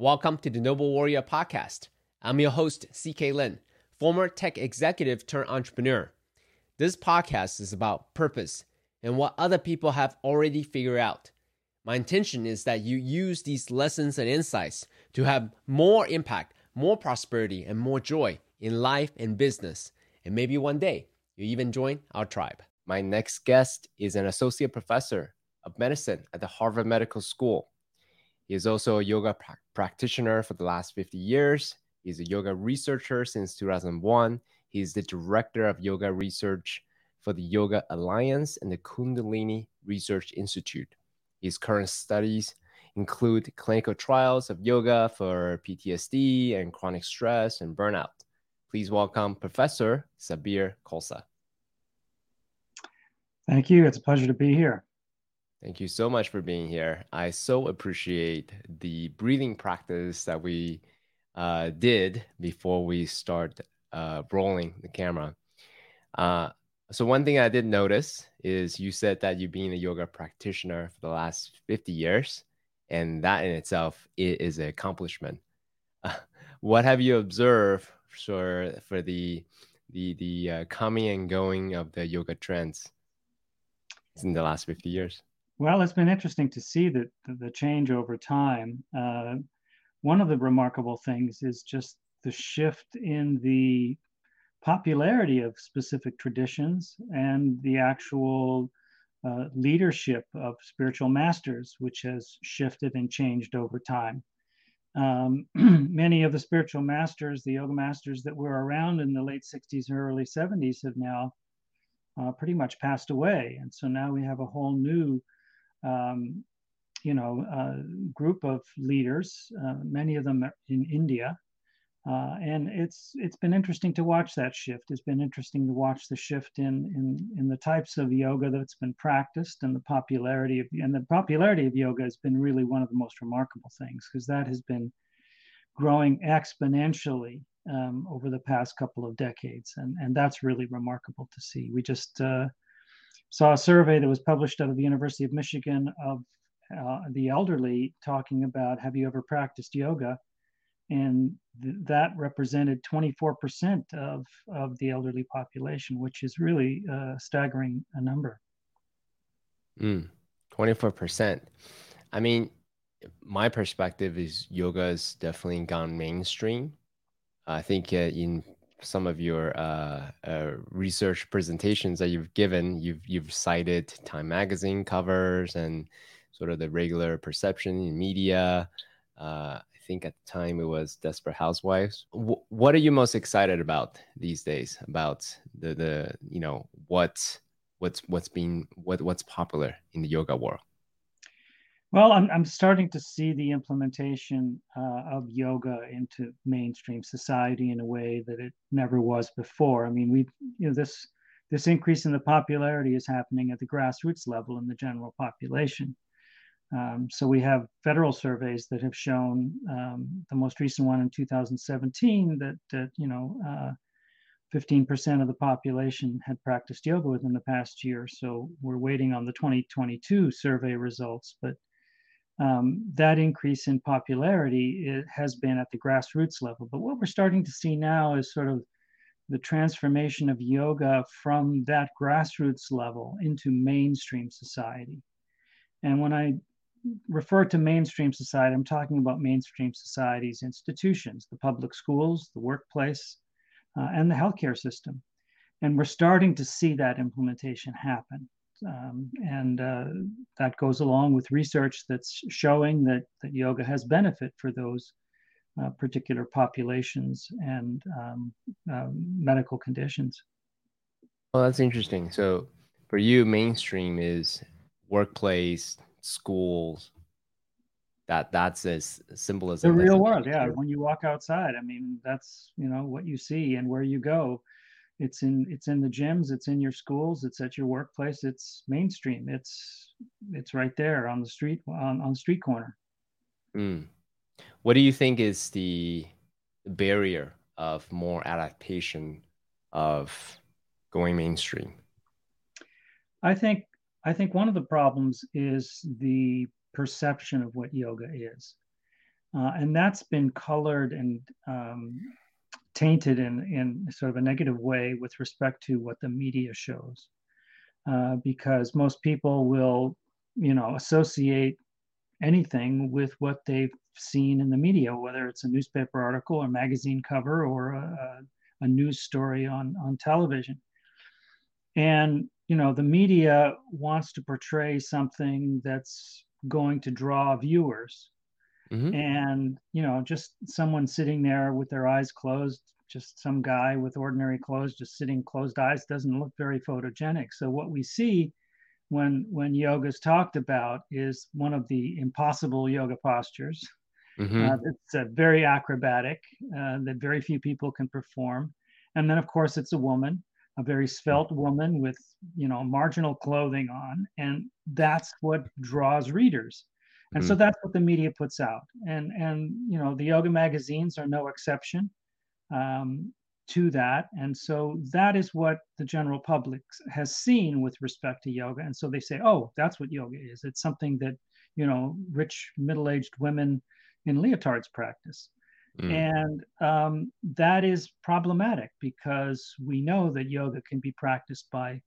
Welcome to the Noble Warrior Podcast. I'm your host, CK Lin, former tech executive turned entrepreneur. This podcast is about purpose and what other people have already figured out. My intention is that you use these lessons and insights to have more impact, more prosperity, and more joy in life and business. And maybe one day you even join our tribe. My next guest is an associate professor of medicine at the Harvard Medical School. He is also a yoga pra- practitioner for the last 50 years. He's a yoga researcher since 2001. He's the director of yoga research for the Yoga Alliance and the Kundalini Research Institute. His current studies include clinical trials of yoga for PTSD and chronic stress and burnout. Please welcome Professor Sat Bir Khalsa. Thank you. It's a pleasure to be here. Thank you so much for being here. I so appreciate the breathing practice that we uh, did before we start uh, rolling the camera. Uh, so one thing I did notice is you said that you've been a yoga practitioner for the last 50 years, and that in itself is an accomplishment. what have you observed for for the the the uh, coming and going of the yoga trends in the last 50 years? Well, it's been interesting to see that the change over time. Uh, one of the remarkable things is just the shift in the popularity of specific traditions and the actual uh, leadership of spiritual masters, which has shifted and changed over time. Um, many of the spiritual masters, the yoga masters that were around in the late 60s and early 70s, have now uh, pretty much passed away. And so now we have a whole new um, you know, group of leaders, uh, many of them in India. Uh, and it's it's been interesting to watch that shift. It's been interesting to watch the shift in in in the types of yoga that's been practiced and the popularity of and the popularity of yoga has been really one of the most remarkable things because that has been growing exponentially um, over the past couple of decades, and and that's really remarkable to see. We just uh, saw a survey that was published out of the University of Michigan of uh, the elderly talking about have you ever practiced yoga? And th- that represented 24% of, of the elderly population, which is really a staggering a number. Mm, 24%. I mean, my perspective is yoga has definitely gone mainstream. I think uh, in some of your uh, uh, research presentations that you've given, you've you've cited Time magazine covers and sort of the regular perception in media. Uh, I think at the time it was Desperate Housewives. W- what are you most excited about these days? About the the you know what what's what's being what what's popular in the yoga world? Well, I'm, I'm starting to see the implementation uh, of yoga into mainstream society in a way that it never was before. I mean, we, you know, this this increase in the popularity is happening at the grassroots level in the general population. Um, so we have federal surveys that have shown um, the most recent one in 2017 that that you know. Uh, 15% of the population had practiced yoga within the past year. So we're waiting on the 2022 survey results. But um, that increase in popularity has been at the grassroots level. But what we're starting to see now is sort of the transformation of yoga from that grassroots level into mainstream society. And when I refer to mainstream society, I'm talking about mainstream society's institutions, the public schools, the workplace, uh, and the healthcare system. And we're starting to see that implementation happen. Um, and uh, that goes along with research that's showing that, that yoga has benefit for those uh, particular populations and um, uh, medical conditions. Well, that's interesting. So, for you, mainstream is workplace, schools. That that's as as the real world. Yeah, when you walk outside, I mean, that's you know what you see and where you go it's in it's in the gyms it's in your schools it's at your workplace it's mainstream it's it's right there on the street on, on street corner. Mm. what do you think is the barrier of more adaptation of going mainstream? I think i think one of the problems is the perception of what yoga is. Uh, and that's been colored and um, tainted in in sort of a negative way with respect to what the media shows, uh, because most people will, you know, associate anything with what they've seen in the media, whether it's a newspaper article or magazine cover or a, a news story on on television. And you know, the media wants to portray something that's going to draw viewers. Mm-hmm. And you know, just someone sitting there with their eyes closed, just some guy with ordinary clothes, just sitting closed eyes, doesn't look very photogenic. So what we see when when yoga is talked about is one of the impossible yoga postures. Mm-hmm. Uh, it's uh, very acrobatic uh, that very few people can perform, and then of course it's a woman, a very svelte woman with you know marginal clothing on, and that's what draws readers. And mm-hmm. so that's what the media puts out, and and you know the yoga magazines are no exception. Um, to that. And so that is what the general public has seen with respect to yoga. And so they say, oh, that's what yoga is. It's something that, you know, rich middle aged women in leotards practice. Mm. And um, that is problematic because we know that yoga can be practiced by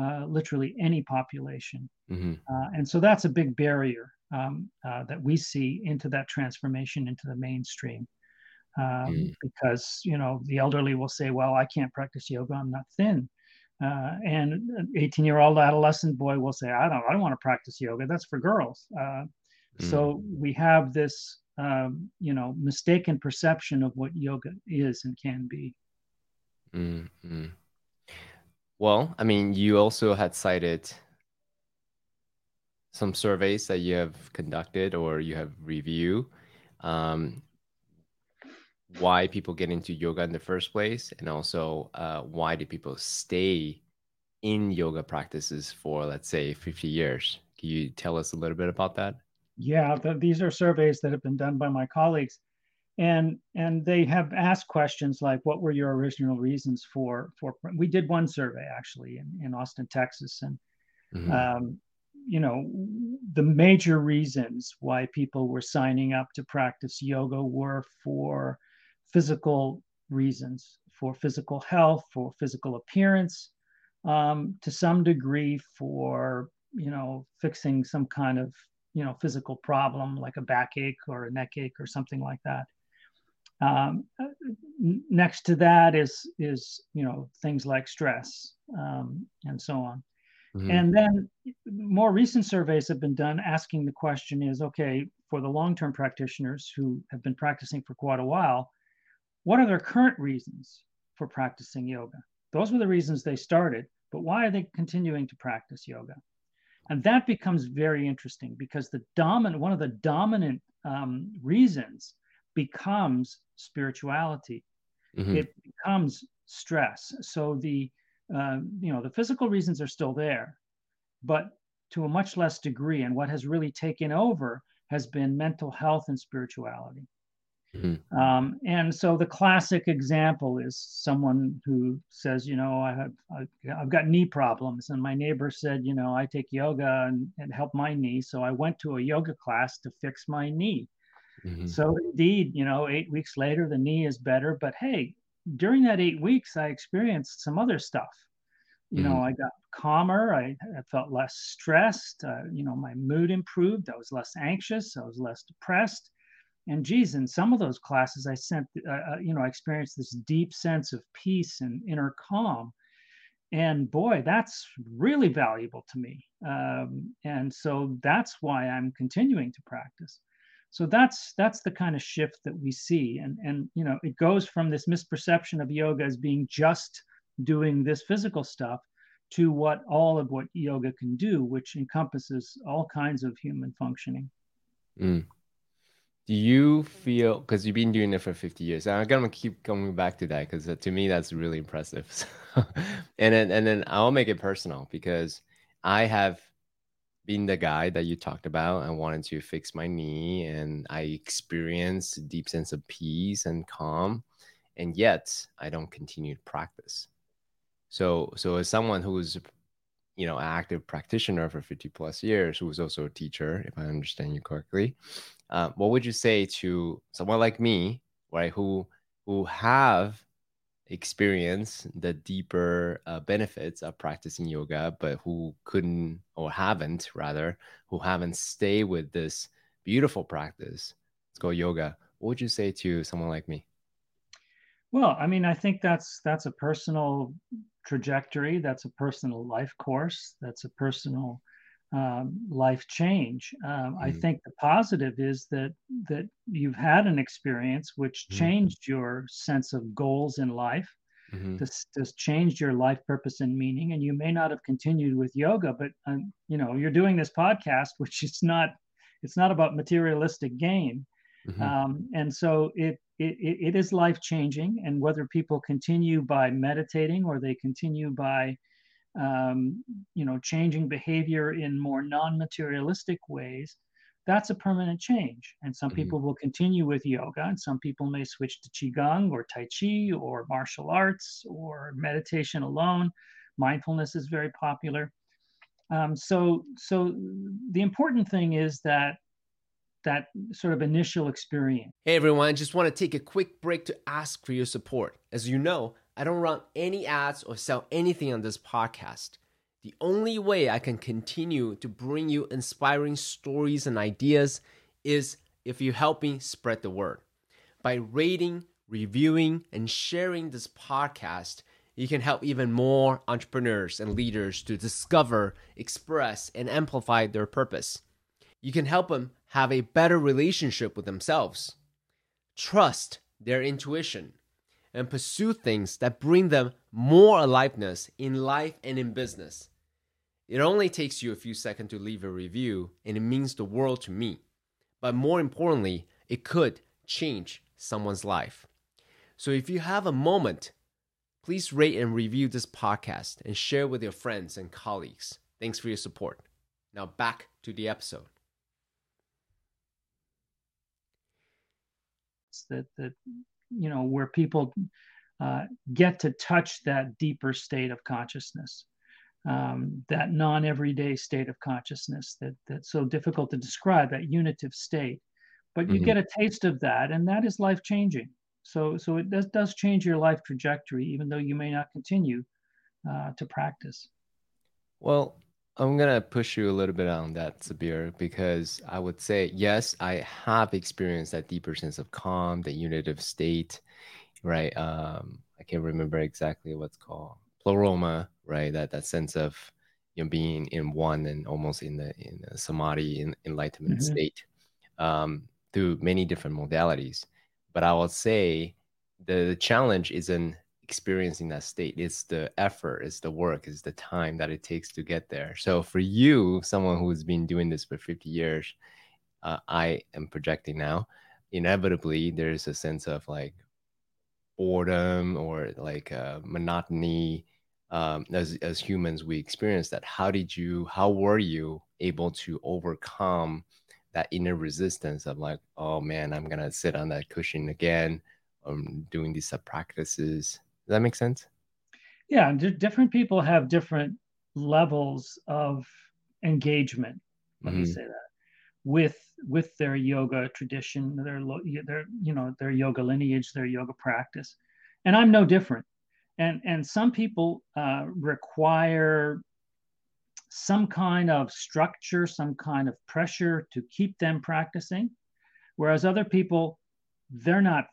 uh, literally any population. Mm-hmm. Uh, and so that's a big barrier um, uh, that we see into that transformation into the mainstream um, mm. because you know the elderly will say, "Well, I can't practice yoga; I'm not thin." Uh, and an 18 year old adolescent boy will say, "I don't, I don't want to practice yoga. That's for girls." Uh, mm. So we have this, um, you know, mistaken perception of what yoga is and can be. Mm-hmm. Well, I mean, you also had cited some surveys that you have conducted or you have reviewed. Um, why people get into yoga in the first place and also uh, why do people stay in yoga practices for let's say 50 years can you tell us a little bit about that yeah the, these are surveys that have been done by my colleagues and and they have asked questions like what were your original reasons for for we did one survey actually in, in austin texas and mm-hmm. um, you know the major reasons why people were signing up to practice yoga were for physical reasons for physical health, for physical appearance, um, to some degree for you know fixing some kind of you know physical problem like a backache or a neck ache or something like that. Um, next to that is is you know things like stress um, and so on. Mm-hmm. And then more recent surveys have been done asking the question is okay for the long-term practitioners who have been practicing for quite a while what are their current reasons for practicing yoga? Those were the reasons they started, but why are they continuing to practice yoga? And that becomes very interesting because the dominant, one of the dominant um, reasons becomes spirituality. Mm-hmm. It becomes stress. So the, uh, you know, the physical reasons are still there, but to a much less degree. And what has really taken over has been mental health and spirituality. Mm-hmm. Um, and so the classic example is someone who says, you know, I have I, have got knee problems, and my neighbor said, you know, I take yoga and, and help my knee, so I went to a yoga class to fix my knee. Mm-hmm. So indeed, you know, eight weeks later, the knee is better. But hey, during that eight weeks, I experienced some other stuff. You mm-hmm. know, I got calmer. I, I felt less stressed. Uh, you know, my mood improved. I was less anxious. I was less depressed and geez, in some of those classes, I sent, uh, uh, you know, I experienced this deep sense of peace and inner calm. And boy, that's really valuable to me. Um, and so that's why I'm continuing to practice. So that's that's the kind of shift that we see, and and you know, it goes from this misperception of yoga as being just doing this physical stuff to what all of what yoga can do, which encompasses all kinds of human functioning. Mm. Do you feel because you've been doing it for 50 years. I'm gonna keep coming back to that because uh, to me that's really impressive. And then and then i'll make it personal because i have been the guy that you talked about i wanted to fix my knee and i experienced a deep sense of peace and calm and yet i don't continue to practice so so as someone who's you know, active practitioner for 50 plus years who was also a teacher, if I understand you correctly. Uh, what would you say to someone like me, right, who who have experience the deeper uh, benefits of practicing yoga, but who couldn't or haven't rather, who haven't stayed with this beautiful practice, let's go yoga. What would you say to someone like me? Well, I mean, I think that's that's a personal trajectory. That's a personal life course. That's a personal um, life change. Um, mm-hmm. I think the positive is that that you've had an experience which mm-hmm. changed your sense of goals in life. Mm-hmm. This, this changed your life purpose and meaning, and you may not have continued with yoga, but um, you know you're doing this podcast, which is not it's not about materialistic gain, mm-hmm. um, and so it it, it is life changing. And whether people continue by meditating or they continue by, um, you know, changing behavior in more non materialistic ways, that's a permanent change. And some mm-hmm. people will continue with yoga, and some people may switch to Qigong or Tai Chi or martial arts or meditation alone. Mindfulness is very popular. Um, so, so the important thing is that that sort of initial experience. Hey everyone, just want to take a quick break to ask for your support. As you know, I don't run any ads or sell anything on this podcast. The only way I can continue to bring you inspiring stories and ideas is if you help me spread the word. By rating, reviewing, and sharing this podcast, you can help even more entrepreneurs and leaders to discover, express, and amplify their purpose. You can help them have a better relationship with themselves, trust their intuition, and pursue things that bring them more aliveness in life and in business. It only takes you a few seconds to leave a review, and it means the world to me. But more importantly, it could change someone's life. So if you have a moment, please rate and review this podcast and share with your friends and colleagues. Thanks for your support. Now back to the episode. that that you know where people uh, get to touch that deeper state of consciousness um, that non-everyday state of consciousness that that's so difficult to describe that unitive state. But you mm-hmm. get a taste of that and that is life changing so so it does does change your life trajectory even though you may not continue uh, to practice. Well I'm gonna push you a little bit on that, Sat Bir, because I would say yes, I have experienced that deeper sense of calm, the unitive state, right? Um, I can't remember exactly what's called pleroma, right? That that sense of you know being in one and almost in the in the samadhi in, enlightenment mm-hmm. state um, through many different modalities. But I will say the, the challenge isn't experiencing that state it's the effort it's the work it's the time that it takes to get there. So for you someone who's been doing this for 50 years uh, i am projecting now inevitably there's a sense of like boredom or like uh, monotony um, as, as humans we experience that. How did you how were you able to overcome that inner resistance of like oh man i'm gonna sit on that cushion again. I'm doing these sub practices does that make sense? Yeah, d- different people have different levels of engagement. Let mm-hmm. me say that with with their yoga tradition, their their you know their yoga lineage, their yoga practice, and I'm no different. And and some people uh, require some kind of structure, some kind of pressure to keep them practicing, whereas other people they're not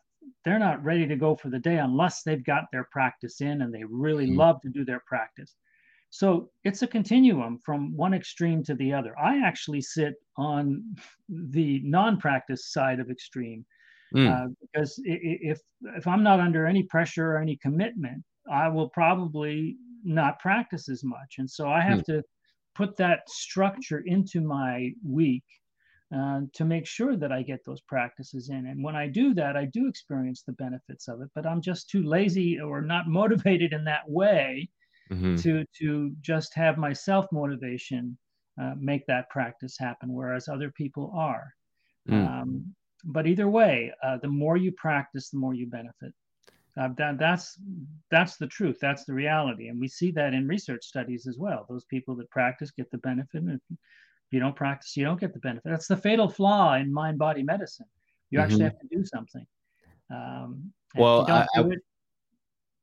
they're not ready to go for the day unless they've got their practice in and they really mm-hmm. love to do their practice. So it's a continuum from one extreme to the other. I actually sit on the non-practice side of extreme mm. uh, because if if I'm not under any pressure or any commitment, I will probably not practice as much, and so I have mm. to put that structure into my week uh, to make sure that I get those practices in. And when I do that, I do experience the benefits of it, but I'm just too lazy or not motivated in that way mm-hmm. to to just have my self motivation uh, make that practice happen, whereas other people are. Mm. Um, but either way, uh, the more you practice, the more you benefit. Uh, that, that's that's the truth. That's the reality, and we see that in research studies as well. Those people that practice get the benefit, and you don't practice, you don't get the benefit. That's the fatal flaw in mind-body medicine. You mm-hmm. actually have to do something. Um, well, I, I, it,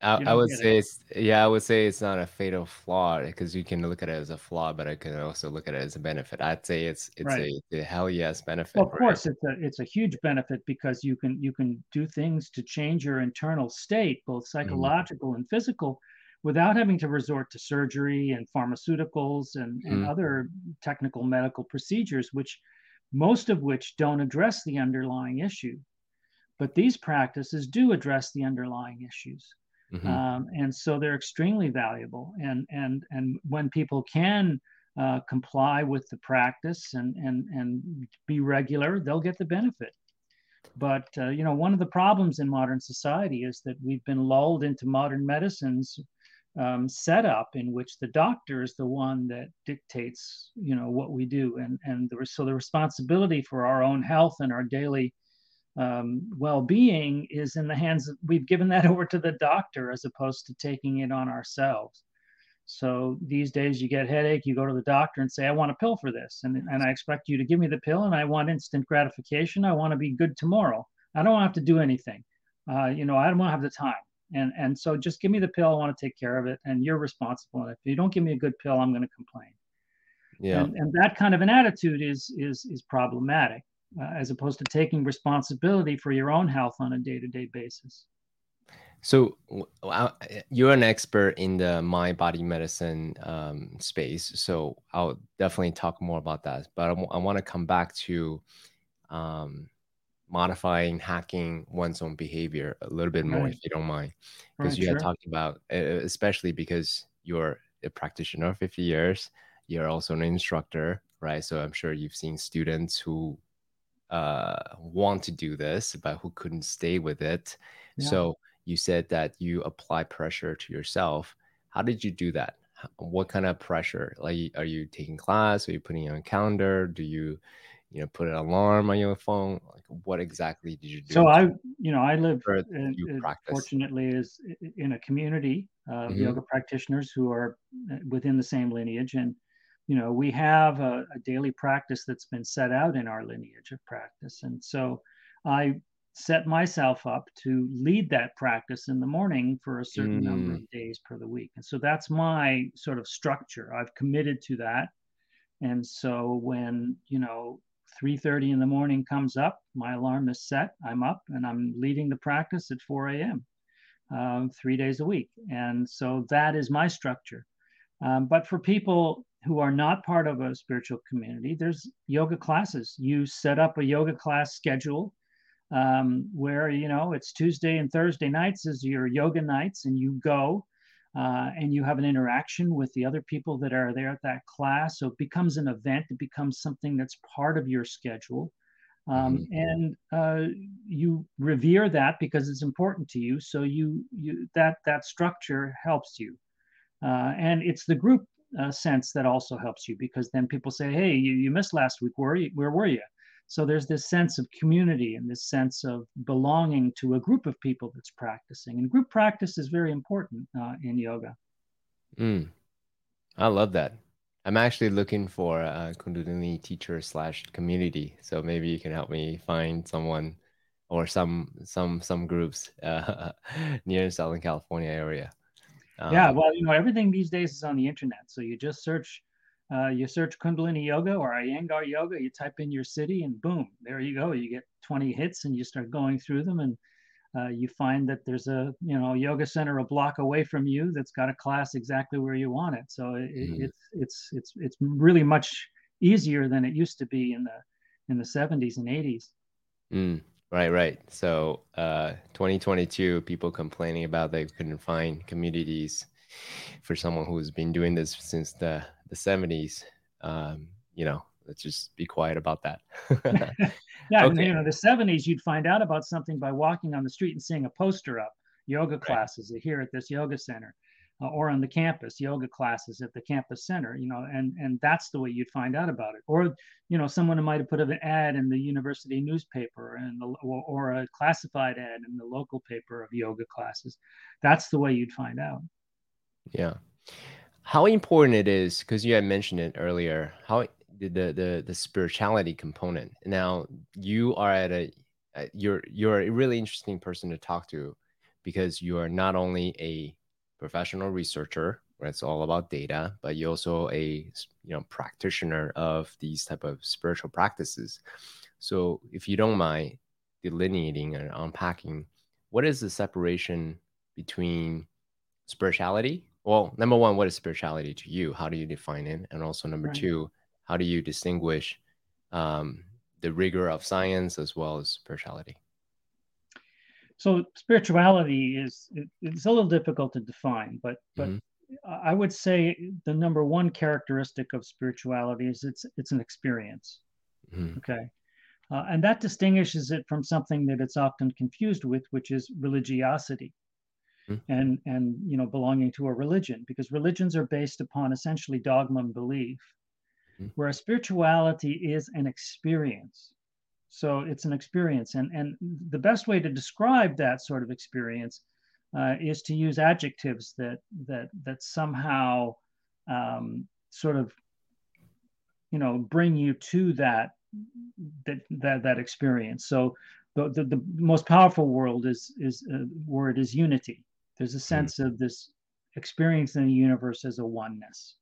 I, I, would say it. it's yeah, I would say it's not a fatal flaw because you can look at it as a flaw, but I can also look at it as a benefit. I'd say it's it's right. a, a, hell yes benefit. Well, of course, it's a it's a huge benefit because you can you can do things to change your internal state, both mm-hmm. psychological mm. and physical, without having to resort to surgery and pharmaceuticals and, and mm. other technical medical procedures, which most of which don't address the underlying issue. But these practices do address the underlying issues. Mm-hmm. Um, and so they're extremely valuable. And and and when people can uh, comply with the practice and and and be regular, they'll get the benefit. But uh, you know, one of the problems in modern society is that we've been lulled into modern medicine's um, setup in which the doctor is the one that dictates, you know, what we do, and and the, so the responsibility for our own health and our daily um, well-being is in the hands of, we've given that over to the doctor as opposed to taking it on ourselves. So these days you get headache you go to the doctor and say i want a pill for this. And, and i expect you to give me the pill and i want instant gratification. I want to be good tomorrow. I don't have to do anything. Uh, you know i don't have the time and and so just give me the pill i want to take care of it and you're responsible. And if you don't give me a good pill i'm going to complain. Yeah. And, and that kind of an attitude is is is problematic uh, as opposed to taking responsibility for your own health on a day-to-day basis. So you're an expert in the mind body medicine um, space so i'll definitely talk more about that but i, I want to come back to um, modifying hacking one's own behavior a little bit more right. if you don't mind because right, you sure. had talked about especially because you're a practitioner 50 years you're also an instructor right so i'm sure you've seen students who uh, want to do this, but who couldn't stay with it. Yeah. So you said that you apply pressure to yourself. How did you do that? What kind of pressure? Like, are you taking class? Are you putting it on a calendar? Do you, you know, put an alarm on your phone? Like, what exactly did you do? So I, you know, I live in, fortunately is in a community of mm-hmm. yoga practitioners who are uh, within the same lineage, and you know, we have a, a, daily practice that's been set out in our lineage of practice. And so I set myself up to lead that practice in the morning for a certain mm. number of days per the week. And so that's my sort of structure. I've committed to that. And so when, you know, 3:30 in the morning comes up, my alarm is set, I'm up and I'm leading the practice at 4 a.m. Um, three days a week. And so that is my structure. Um, but for people who are not part of a spiritual community, there's yoga classes. You set up a yoga class schedule um, where, you know, it's Tuesday and Thursday nights is your yoga nights, and you go uh, and you have an interaction with the other people that are there at that class. So it becomes an event, it becomes something that's part of your schedule. Um, mm-hmm. and uh, you revere that because it's important to you. So you you that that structure helps you, uh, and it's the group uh, sense that also helps you because then people say, "Hey, you, you missed last week. Where you, where were you?" So there's this sense of community and this sense of belonging to a group of people that's practicing. And group practice is very important uh, in yoga. Mm. I love that. I'm actually looking for a Kundalini teacher slash community. So maybe you can help me find someone or some some some groups uh, near Southern California area. Um, yeah, well, you know, everything these days is on the internet. So you just search, uh, you search Kundalini Yoga or Iyengar Yoga. You type in your city, and boom, there you go. You get 20 hits, and you start going through them, and uh, you find that there's a you know yoga center a block away from you that's got a class exactly where you want it. So it, mm. it's it's it's it's really much easier than it used to be in the in the 70s and 80s. Mm. Right, right. So, uh, 2022, people complaining about they couldn't find communities for someone who's been doing this since the the 70s. Um, you know, let's just be quiet about that. yeah, okay. you know, the 70s, you'd find out about something by walking on the street and seeing a poster up. Yoga classes right. here at this yoga center. uh, or on the campus, yoga classes at the campus center, you know, and and that's the way you'd find out about it. Or, you know, someone might have put an ad in the university newspaper and or, or a classified ad in the local paper of yoga classes. That's the way you'd find out. Yeah. How important it is because you had mentioned it earlier. How the the the spirituality component. Now you are at a uh, you're you're a really interesting person to talk to because you are not only a professional researcher where it's all about data, but you're also a you know practitioner of these type of spiritual practices. So if you don't mind delineating and unpacking, what is the separation between spirituality? Well, number one, what is spirituality to you? How do you define it? And also number right. two, how do you distinguish um, the rigor of science as well as spirituality? so spirituality is it, it's a little difficult to define but but mm-hmm. i would say the number one characteristic of spirituality is it's it's an experience mm-hmm. okay uh, and that distinguishes it from something that it's often confused with which is religiosity. And and you know belonging to a religion because religions are based upon essentially dogma and belief mm-hmm. whereas spirituality is an experience so it's an experience, and and the best way to describe that sort of experience uh, is to use adjectives that that that somehow um, sort of you know bring you to that that that, that experience. So the, the, the most powerful world is is uh, word is unity. There's a hmm. sense mm-hmm. of this experience in the universe as a oneness.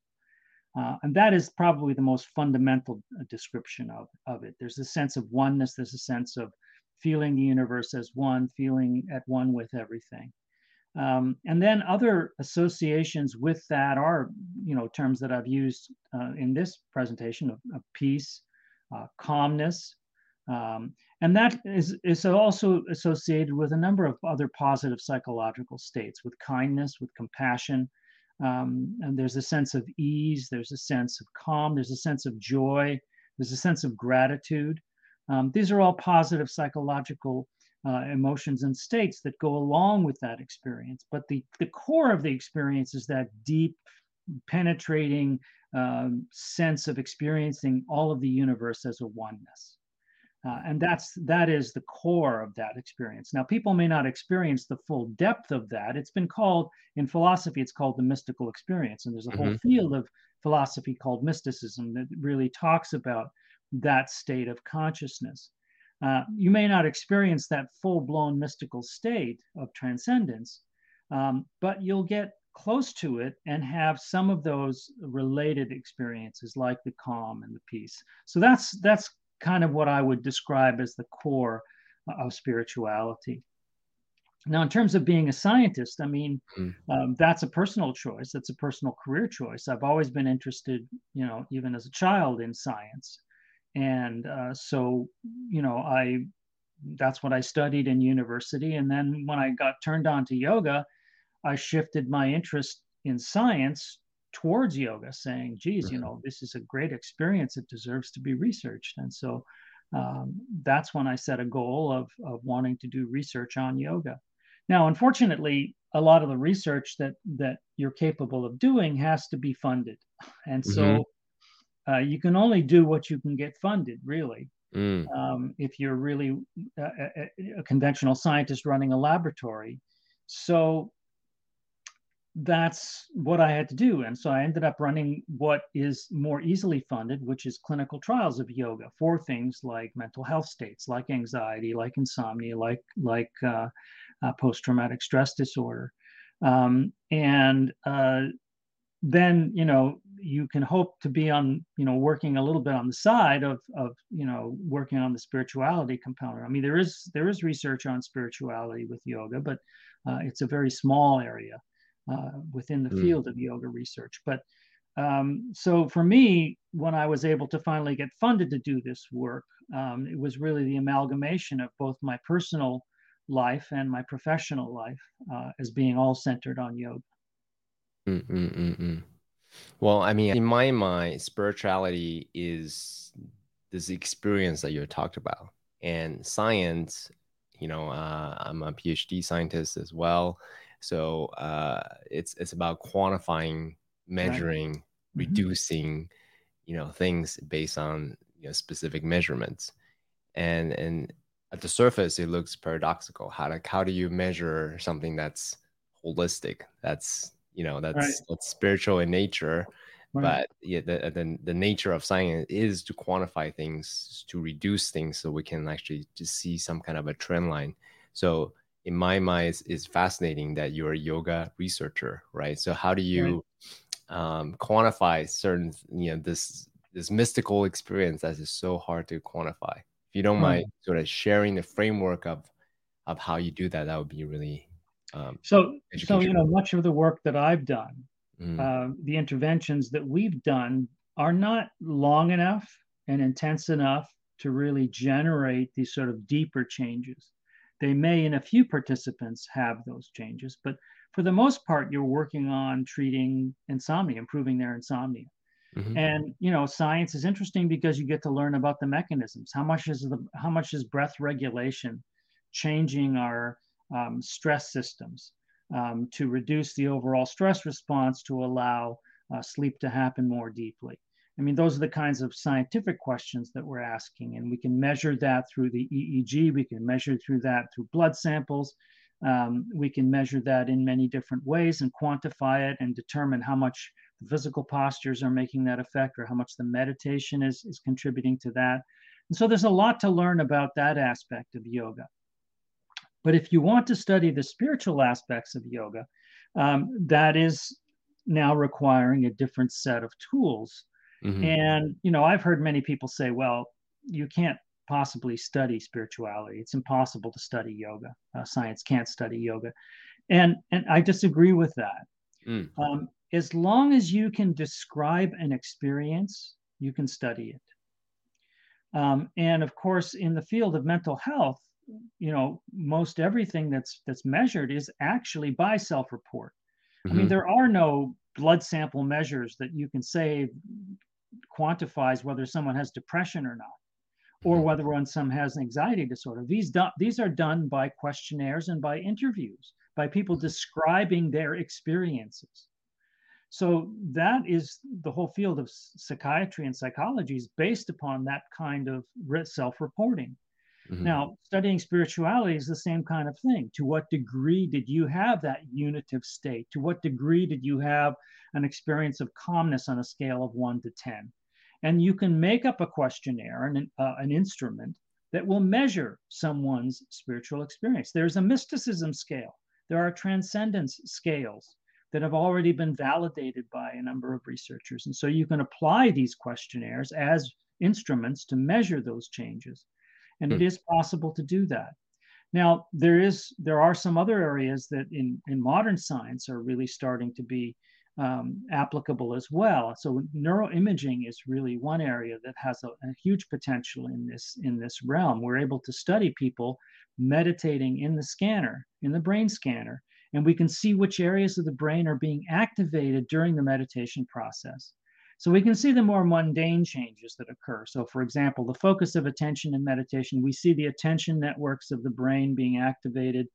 Uh, and that is probably the most fundamental uh, description of, of it. There's a sense of oneness, there's a sense of feeling the universe as one, feeling at one with everything. Um, and then other associations with that are, you know, terms that I've used uh, in this presentation of, of peace, uh, calmness, um, and that is, is also associated with a number of other positive psychological states, with kindness, with compassion, um, and there's a sense of ease, there's a sense of calm, there's a sense of joy, there's a sense of gratitude. Um, these are all positive psychological uh, emotions and states that go along with that experience. But the, the core of the experience is that deep, penetrating um, sense of experiencing all of the universe as a oneness. Uh, and that's that is the core of that experience. Now, people may not experience the full depth of that. It's been called in philosophy, it's called the mystical experience, and there's a mm-hmm. whole field of philosophy called mysticism that really talks about that state of consciousness. Uh, you may not experience that full-blown mystical state of transcendence, um, but you'll get close to it and have some of those related experiences like the calm and the peace so that's that's kind of what I would describe as the core of spirituality. Now, in terms of being a scientist, I mean, mm. um, that's a personal choice. That's a personal career choice. I've always been interested, you know, even as a child in science. And uh, so, you know, I, that's what I studied in university. And then when I got turned on to yoga, I shifted my interest in science towards yoga, saying, geez, you know, this is a great experience. It deserves to be researched. And so um, that's when I set a goal of, of wanting to do research on yoga. Now, unfortunately, a lot of the research that, that you're capable of doing has to be funded. And so mm-hmm. uh, you can only do what you can get funded, really. Mm. Um, if you're really a, a, a conventional scientist running a laboratory. So that's what I had to do. And so I ended up running what is more easily funded, which is clinical trials of yoga for things like mental health states, like anxiety, like insomnia, like like uh, uh, post-traumatic stress disorder. Um, and uh, then you know you can hope to be on you know working a little bit on the side of of you know working on the spirituality component. I mean there is there is research on spirituality with yoga, but uh, it's a very small area uh, within the mm. field of yoga research. But um, so for me, when I was able to finally get funded to do this work, um, it was really the amalgamation of both my personal life and my professional life uh, as being all centered on yoga. Mm, mm, mm, mm. well, I mean, in my mind, spirituality is this experience that you talked about, and science You know, uh, I'm a PhD scientist as well, so uh, it's it's about quantifying, measuring, right. Mm-hmm. reducing, you know, things based on you know specific measurements, and and at the surface it looks paradoxical. How like how do you measure something that's holistic? That's you know that's right. that's spiritual in nature Right. But yeah, the, the the nature of science is to quantify things, to reduce things, so we can actually just see some kind of a trend line. So in my mind, is, it's fascinating that you're a yoga researcher, right? So how do you right. um, quantify certain, you know, this this mystical experience that is so hard to quantify? If you don't right. mind, sort of sharing the framework of of how you do that, that would be really um, so. So you know, much of the work that I've done mm. uh, the interventions that we've done are not long enough and intense enough to really generate these sort of deeper changes. They may, in a few participants, have those changes, but for the most part, you're working on treating insomnia, improving their insomnia. Mm-hmm. And you know, science is interesting because you get to learn about the mechanisms. How much is the how much is breath regulation changing our um, stress systems? um, to reduce the overall stress response to allow uh, sleep to happen more deeply? I mean, those are the kinds of scientific questions that we're asking, and we can measure that through the EEG. We can measure through that through blood samples. Um, we can measure that in many different ways and quantify it and determine how much the physical postures are making that effect or how much the meditation is, is contributing to that. And so there's a lot to learn about that aspect of yoga. But if you want to study the spiritual aspects of yoga, um, that is now requiring a different set of tools. Mm-hmm. And, you know, I've heard many people say, well, you can't possibly study spirituality. It's impossible to study yoga. Uh, science can't study yoga. And, and I disagree with that. Mm. Um, as long as you can describe an experience, you can study it. Um, and of course, in the field of mental health, you know most everything that's that's measured is actually by self-report mm-hmm. i mean mm-hmm. there are no blood sample measures that you can say quantifies whether someone has depression or not or mm-hmm. whether one some has an anxiety disorder. These do, these are done by questionnaires and by interviews by people describing their experiences. So that is the whole field of psychiatry and psychology is based upon that kind of self-reporting Mm-hmm. Now, studying spirituality is the same kind of thing. To what degree did you have that unitive state? To what degree did you have an experience of calmness on a scale of one to 10? And you can make up a questionnaire and uh, an instrument that will measure someone's spiritual experience. There's a mysticism scale, there are transcendence scales that have already been validated by a number of researchers. And so you can apply these questionnaires as instruments to measure those changes and it hmm. is possible to do that. Now there is there are some other areas that in in modern science are really starting to be um, applicable as well. So neuroimaging is really one area that has a, a huge potential in this in this realm. We're able to study people meditating in the scanner in the brain scanner and we can see which areas of the brain are being activated during the meditation process so we can see the more mundane changes that occur. So, for example, the focus of attention in meditation, we see the attention networks of the brain being activated,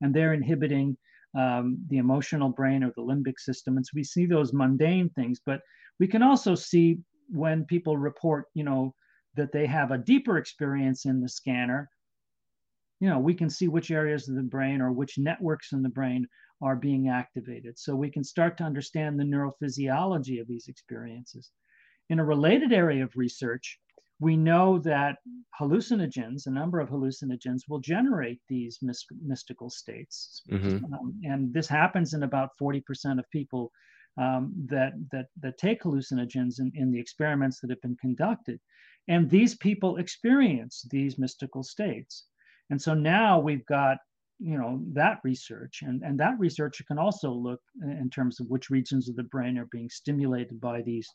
and they're inhibiting um, the emotional brain or the limbic system. And so we see those mundane things, but we can also see when people report, you know, that they have a deeper experience in the scanner. You know, we can see which areas of the brain or which networks in the brain are being activated. So we can start to understand the neurophysiology of these experiences. In a related area of research, we know that hallucinogens, a number of hallucinogens, will generate these mystical states. Mm-hmm. Um, and this happens in about 40% of people um, that, that, that take hallucinogens in, in the experiments that have been conducted. And these people experience these mystical states. And so now we've got you know that research and and that research can also look in terms of which regions of the brain are being stimulated by these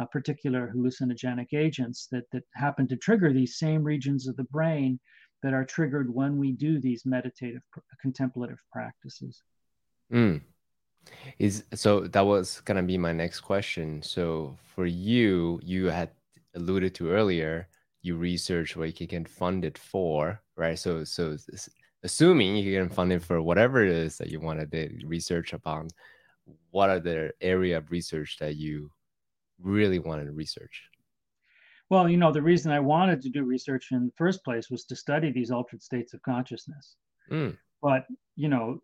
uh, particular hallucinogenic agents that that happen to trigger these same regions of the brain that are triggered when we do these meditative contemplative practices mm. is so that was gonna be my next question so for you you had alluded to earlier you research what you can fund it for right so so assuming you get funding for whatever it is that you want to do research upon, what are the area of research that you really wanted to research? Well, you know, the reason I wanted to do research in the first place was to study these altered states of consciousness. Mm. But, you know,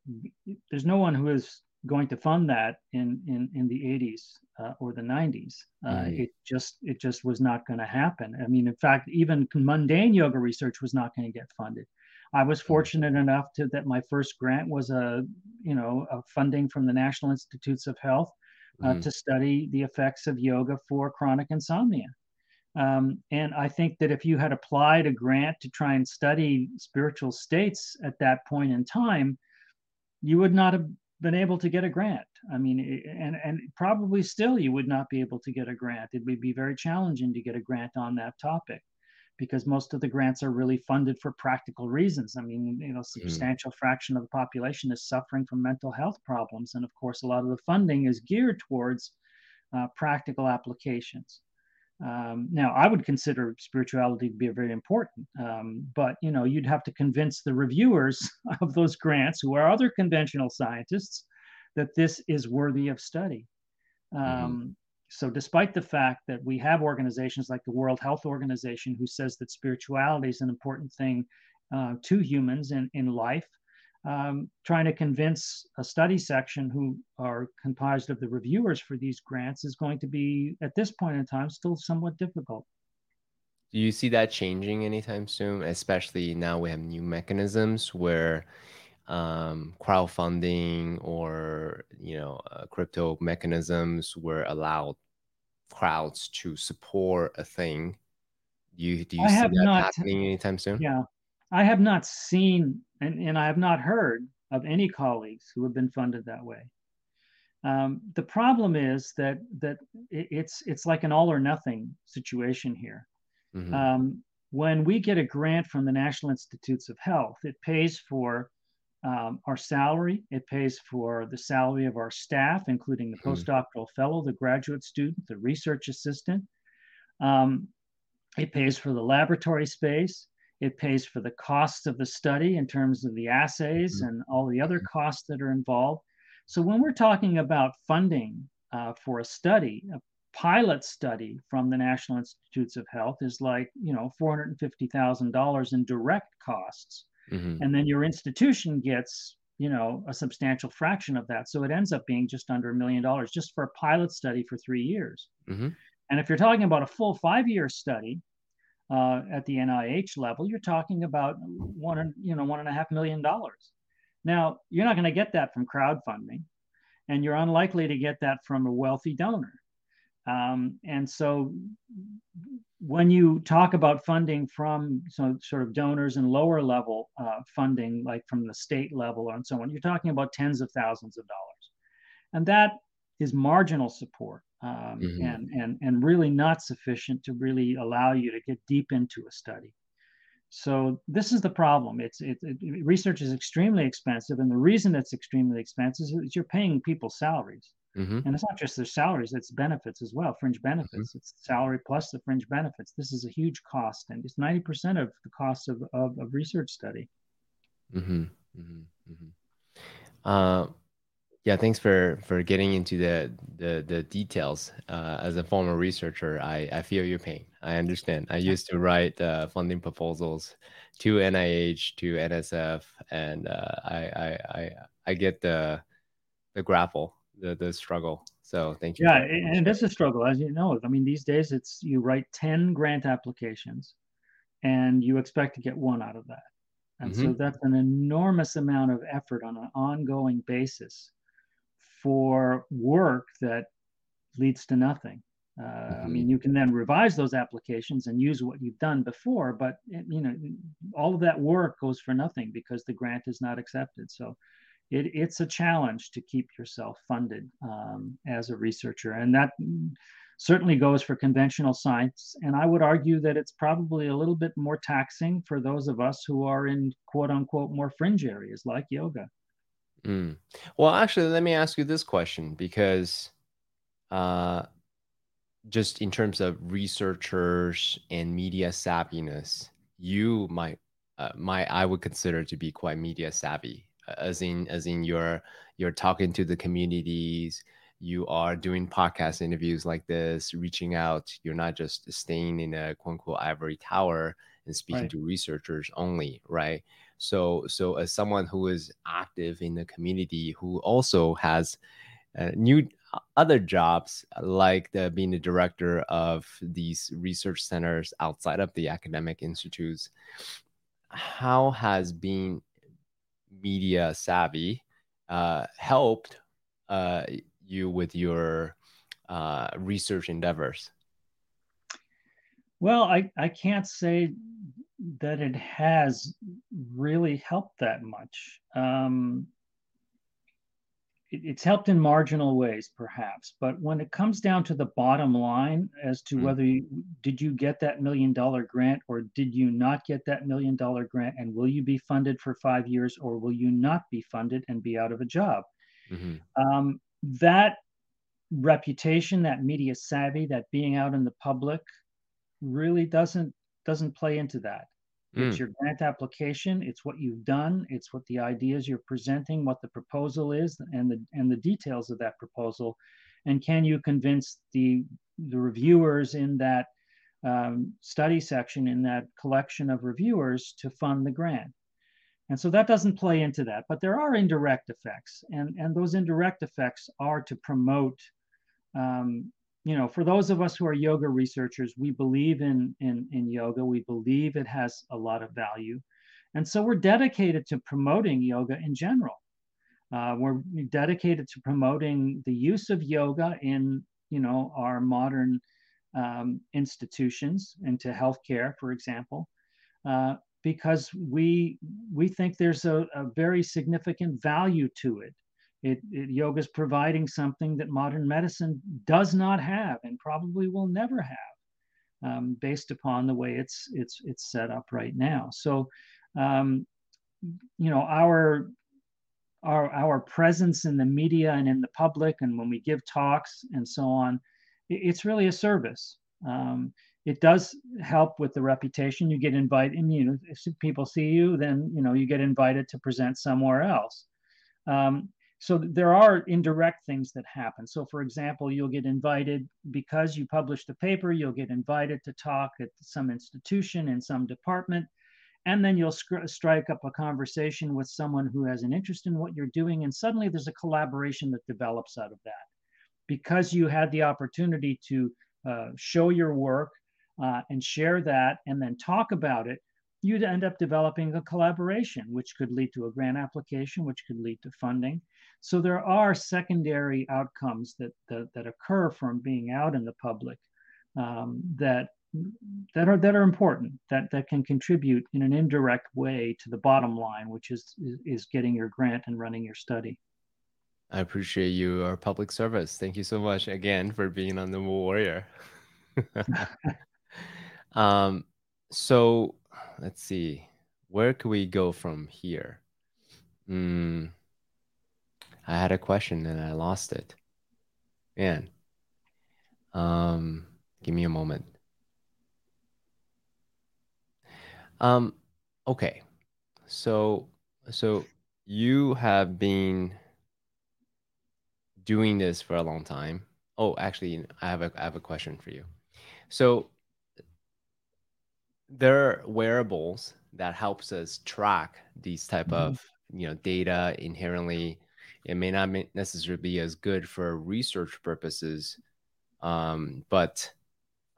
there's no one who is going to fund that in in, in the 80s uh, or the 90s. Uh, mm. It just it just was not going to happen. I mean, in fact, even mundane yoga research was not going to get funded. I was fortunate enough to that my first grant was a you know a funding from the National Institutes of Health uh, mm. to study the effects of yoga for chronic insomnia. Um, and I think that if you had applied a grant to try and study spiritual states at that point in time, you would not have been able to get a grant. I mean, and and probably still you would not be able to get a grant. It would be very challenging to get a grant on that topic because most of the grants are really funded for practical reasons. I mean, you know, mm-hmm. substantial mm. fraction of the population is suffering from mental health problems, and of course, a lot of the funding is geared towards uh, practical applications. Um, now, I would consider spirituality to be very important, um, but you know, you'd have to convince the reviewers of those grants, who are other conventional scientists, that this is worthy of study. Mm-hmm. Um, mm-hmm. So, despite the fact that we have organizations like the World Health Organization, who says that spirituality is an important thing uh, to humans in, in life, um, trying to convince a study section who are comprised of the reviewers for these grants is going to be, at this point in time, still somewhat difficult. Do you see that changing anytime soon? Especially now we have new mechanisms where um, crowdfunding or you know uh, crypto mechanisms were allowed crowds to support a thing. Do you do you I see that not, happening anytime soon? Yeah, I have not seen and, and I have not heard of any colleagues who have been funded that way. Um, the problem is that that it's it's like an all or nothing situation here. Mm-hmm. Um, when we get a grant from the National Institutes of Health, it pays for um, our salary, it pays for the salary of our staff, including the mm-hmm. postdoctoral fellow, the graduate student, the research assistant. Um, it pays for the laboratory space. It pays for the cost of the study in terms of the assays mm-hmm. and all the other mm-hmm. costs that are involved. So when we're talking about funding uh, for a study, a pilot study from the National Institutes of Health is like, you know, $450,000 in direct costs. Mm-hmm. And then your institution gets, you know, a substantial fraction of that. So it ends up being just under a million dollars just for a pilot study for three years. Mm-hmm. And if you're talking about a full five year study, uh, at the NIH level, you're talking about one, you know, one and a half million dollars. Now, you're not going to get that from crowdfunding, and you're unlikely to get that from a wealthy donor. Um, and so, when you talk about funding from so sort of donors and lower level uh, funding, like from the state level and so on, you're talking about tens of thousands of dollars, and that is marginal support um, mm-hmm. and, and, and really not sufficient to really allow you to get deep into a study. So this is the problem. It's it, it, research is extremely expensive, and the reason it's extremely expensive is you're paying people salaries, mm-hmm. and it's not just their salaries; it's benefits as well, fringe benefits. Mm-hmm. It's salary plus the fringe benefits. This is a huge cost, and it's ninety percent of the cost of of, of research study. Mm-hmm. mm-hmm. mm-hmm. Uh, yeah, thanks for for getting into the the, the details. Uh, as a former researcher, I, I feel your pain. I understand. I used to write uh, funding proposals to NIH, to NSF, and uh, I, I I I get the the grapple, the the struggle. So thank you. Yeah, and is a struggle, as you know. I mean, these days it's you write ten grant applications, and you expect to get one out of that, and mm-hmm. so that's an enormous amount of effort on an ongoing basis for work that leads to nothing. Uh, mm-hmm. I mean, you can then revise those applications and use what you've done before, but you know, all of that work goes for nothing because the grant is not accepted. So, it, it's a challenge to keep yourself funded um, as a researcher, and that certainly goes for conventional science. And I would argue that it's probably a little bit more taxing for those of us who are in quote unquote more fringe areas like yoga. Mm. Well, actually, let me ask you this question because, uh, just in terms of researchers and media savviness, you might uh, my I would consider to be quite media savvy, uh, as in as in you're you're talking to the communities, you are doing podcast interviews like this, reaching out. You're not just staying in a quote unquote ivory tower and speaking right. to researchers only, right? So so as someone who is active in the community, who also has uh, new uh, other jobs like the, being the director of these research centers outside of the academic institutes how has being media savvy uh, helped uh, you with your uh, research endeavors? Well, I, I can't say that it has really helped that much. Um, it, it's helped in marginal ways, perhaps, but when it comes down to the bottom line as to mm. whether you did you get that million dollar grant or did you not get that million dollar grant, and will you be funded for five years or will you not be funded and be out of a job? Mm-hmm. Um, that reputation, that media savvy, that being out in the public, really doesn't doesn't play into that. It's mm. your grant application. It's what you've done. It's what the ideas you're presenting, what the proposal is, and the and the details of that proposal. And can you convince the the reviewers in that um, study section in that collection of reviewers to fund the grant? And so that doesn't play into that, but there are indirect effects, and and those indirect effects are to promote um, you know, for those of us who are yoga researchers, we believe in, in, in yoga. We believe it has a lot of value. And so we're dedicated to promoting yoga in general. Uh, we're dedicated to promoting the use of yoga in, you know, our modern um, institutions into healthcare, for example, uh, because we we think there's a, a very significant value to it. It, it, yoga is providing something that modern medicine does not have and probably will never have, um, based upon the way it's it's it's set up right now. So, um, you know, our our our presence in the media and in the public, and when we give talks and so on, it, it's really a service. Um, it does help with the reputation. You get invited, and you know, if people see you, then you know you get invited to present somewhere else. Um, so there are indirect things that happen. So, for example, you'll get invited because you published a paper, you'll get invited to talk at some institution in some department, and then you'll strike up a conversation with someone who has an interest in what you're doing, and suddenly there's a collaboration that develops out of that because you had the opportunity to uh, show your work uh, and share that and then talk about it you'd end up developing a collaboration, which could lead to a grant application, which could lead to funding. So there are secondary outcomes that, that, that occur from being out in the public um, that that are that are important that that can contribute in an indirect way to the bottom line, which is is, getting your grant and running your study. I appreciate you your public service. Thank you so much again for being on the Warrior. um, so let's see. Where could we go from here? Hmm. I had a question and I lost it. Man. Um, give me a moment. Um, okay. So so you have been doing this for a long time. Oh, actually, I have a I have a question for you. So there are wearables that helps us track these type mm-hmm. of you know data inherently it may not necessarily be as good for research purposes um, but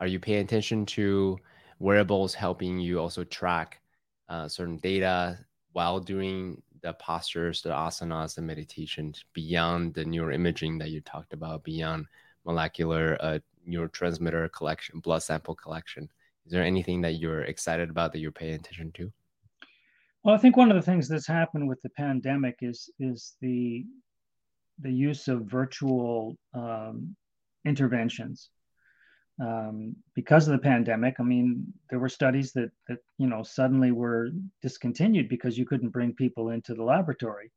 are you paying attention to wearables helping you also track uh, certain data while doing the postures the asanas the meditations beyond the neuroimaging that you talked about beyond molecular uh, neurotransmitter collection blood sample collection is there anything that you're excited about that you're paying attention to? Well, I think one of the things that's happened with the pandemic is is the the use of virtual um, interventions. Um, because of the pandemic, I mean, there were studies that that you know suddenly were discontinued because you couldn't bring people into the laboratory.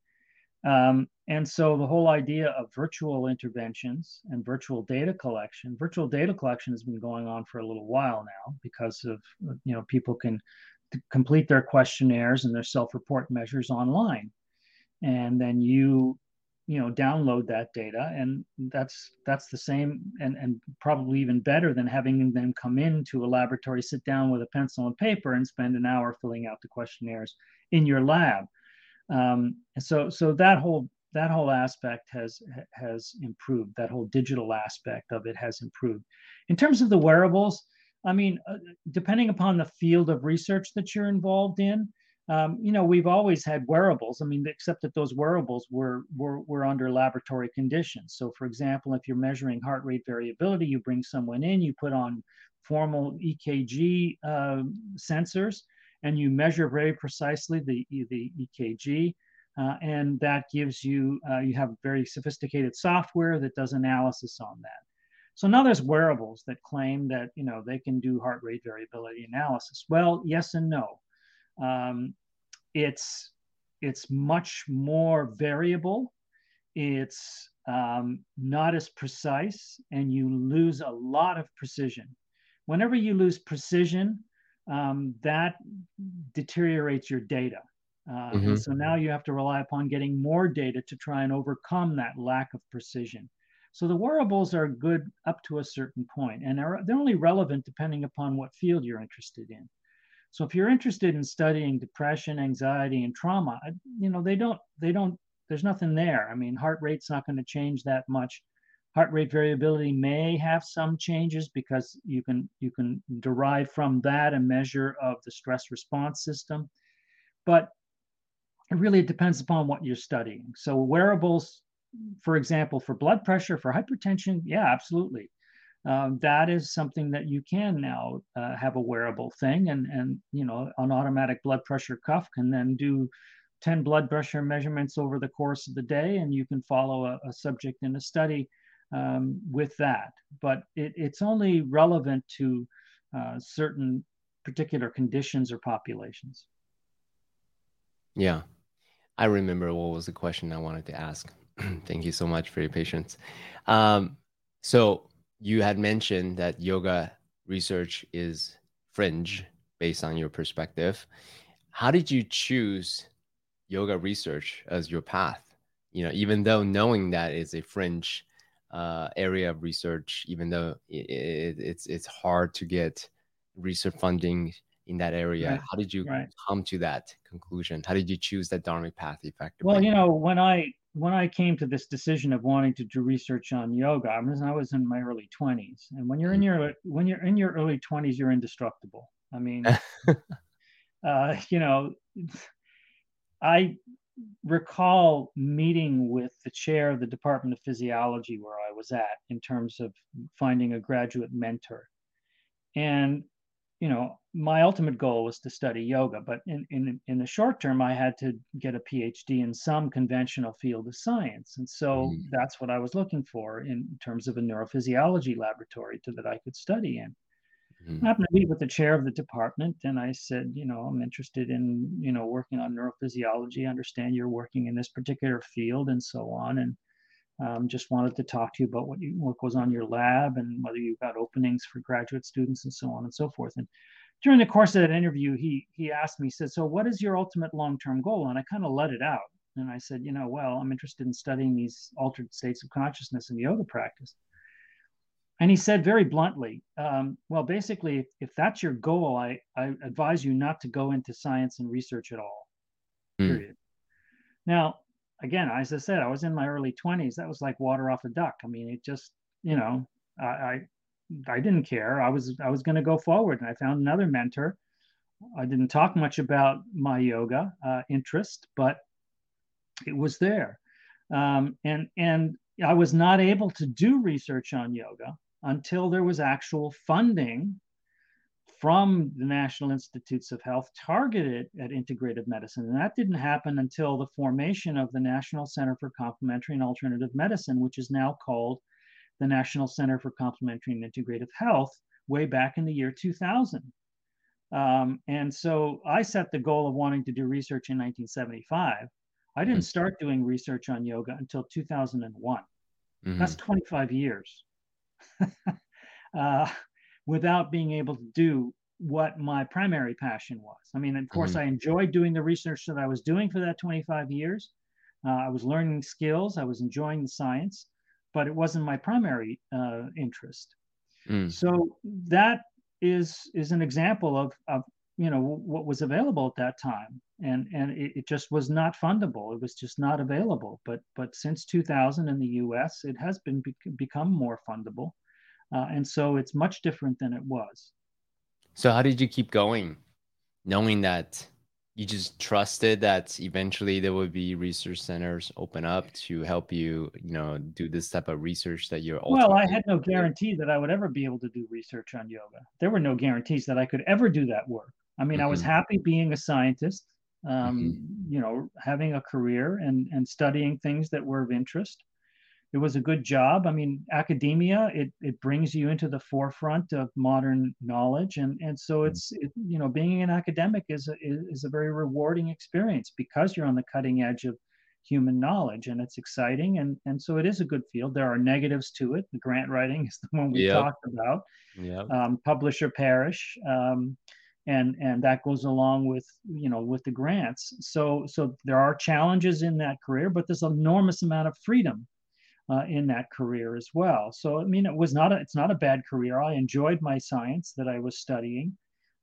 Um, and so the whole idea of virtual interventions and virtual data collection, virtual data collection has been going on for a little while now because of, you know, people can complete their questionnaires and their self-report measures online. And then you you know download that data and that's that's the same and and probably even better than having them come into a laboratory sit down with a pencil and paper and spend an hour filling out the questionnaires in your lab. Um, and so so that whole that whole aspect has has improved. That whole digital aspect of it has improved. In terms of the wearables i mean uh, depending upon the field of research that you're involved in um, you know we've always had wearables i mean except that those wearables were, were were under laboratory conditions so for example if you're measuring heart rate variability you bring someone in you put on formal ekg uh, sensors and you measure very precisely the, the ekg uh, and that gives you, uh, you have very sophisticated software that does analysis on that. So now there's wearables that claim that, you know, they can do heart rate variability analysis. Well, yes and no. Um, it's, it's much more variable. It's um, not as precise and you lose a lot of precision. Whenever you lose precision, um, that deteriorates your data. Uh, mm-hmm. And so now you have to rely upon getting more data to try and overcome that lack of precision. So the wearables are good up to a certain point, and are, they're only relevant depending upon what field you're interested in. So if you're interested in studying depression, anxiety, and trauma, you know they don't they don't there's nothing there. I mean, heart rate's not going to change that much. Heart rate variability may have some changes because you can you can derive from that a measure of the stress response system, but it really depends upon what you're studying. So wearables, for example, for blood pressure, for hypertension, yeah, absolutely. Um, that is something that you can now uh, have a wearable thing, and and you know an automatic blood pressure cuff can then do 10 blood pressure measurements over the course of the day, and you can follow a, a subject in a study um, with that. But it, it's only relevant to uh, certain particular conditions or populations. Yeah, I remember what was the question I wanted to ask. Thank you so much for your patience. Um, so you had mentioned that yoga research is fringe based on your perspective. How did you choose yoga research as your path? You know, even though knowing that is a fringe uh, area of research, even though it, it, it's it's hard to get research funding in that area. Right. How did you right. come to that conclusion? How did you choose that dharmic path effectively? Well, you know, when I when I came to this decision of wanting to do research on yoga, I was I was in my early 20s, and when you're in your when you're in your early 20s, you're indestructible. I mean, uh, you know, I recall meeting with the chair of the Department of Physiology where I was at in terms of finding a graduate mentor. And you know, my ultimate goal was to study yoga, but in, in, in the short term, I had to get a PhD in some conventional field of science. And so mm. that's what I was looking for in terms of a neurophysiology laboratory to, that I could study in. Mm. I happened to meet with the chair of the department, and I said, you know, I'm interested in, you know, working on neurophysiology. I understand you're working in this particular field and so on. And um, just wanted to talk to you about what, you, what goes on your lab and whether you've got openings for graduate students and so on and so forth. And during the course of that interview, he he asked me, he said, "So what is your ultimate long-term goal?" And I kind of let it out, and I said, "You know, well, I'm interested in studying these altered states of consciousness in yoga practice." And he said very bluntly, um, "Well, basically, if, if, that's your goal, I I advise you not to go into science and research at all." Mm. Period. Now, again, as I said, I was in my early 20s. That was like water off a duck. I mean, it just, you know, I, I, I didn't care. I was, I was going to go forward, and I found another mentor. I didn't talk much about my yoga uh, interest, but it was there, um, and and I was not able to do research on yoga until there was actual funding from the National Institutes of Health targeted at integrative medicine. And that didn't happen until the formation of the National Center for Complementary and Alternative Medicine, which is now called the National Center for Complementary and Integrative Health, way back in the year 2000. Um, and so I set the goal of wanting to do research in 1975. I didn't start doing research on yoga until 2001. Mm-hmm. That's 25 years. uh, without being able to do what my primary passion was. I mean, of course, Mhm. I enjoyed doing the research that I was doing for that 25 years. Uh, I was learning skills, I was enjoying the science, but it wasn't my primary uh, interest. Mm. So that is is an example of, of you know what was available at that time, and and it, it just was not fundable. It was just not available. But but since 2000 in the U.S., it has been bec- become more fundable, uh, and so it's much different than it was. So how did you keep going, knowing that you just trusted that eventually there would be research centers open up to help you, you know, do this type of research that you're Well, I had no guarantee that I would ever be able to do research on yoga. There were no guarantees that I could ever do that work. I mean, I was Mhm. happy being a scientist, um, you know, having a career and and studying things that were of interest. It was a good job. I mean, academia it it brings you into the forefront of modern knowledge, and and so Mm. it's it, you know being an academic is a, is a very rewarding experience because you're on the cutting edge of human knowledge and it's exciting and and so it is a good field. There are negatives to it. The grant writing is the one we Yep. talked about. Yep. Um, publisher perish. Um, and and that goes along with you know with the grants so so there are challenges in that career but there's an enormous amount of freedom uh, in that career as well. So I mean, it was not a, it's not a bad career. I enjoyed my science that I was studying,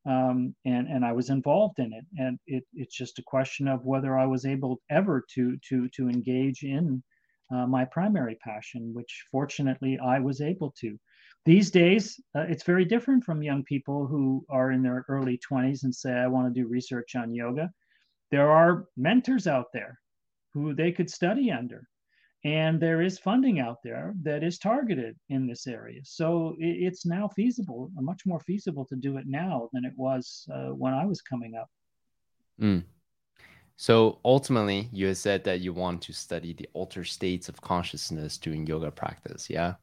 um, and and I was involved in it. And it, it's just a question of whether I was able ever to to to engage in uh, my primary passion, which fortunately I was able to. These days, uh, it's very different from young people who are in their early 20s and say, I want to do research on yoga. There are mentors out there who they could study under and there is funding out there that is targeted in this area. So it, it's now feasible, much more feasible to do it now than it was uh, when I was coming up. Mm. So ultimately, you had said that you want to study the altered states of consciousness during yoga practice. Yeah.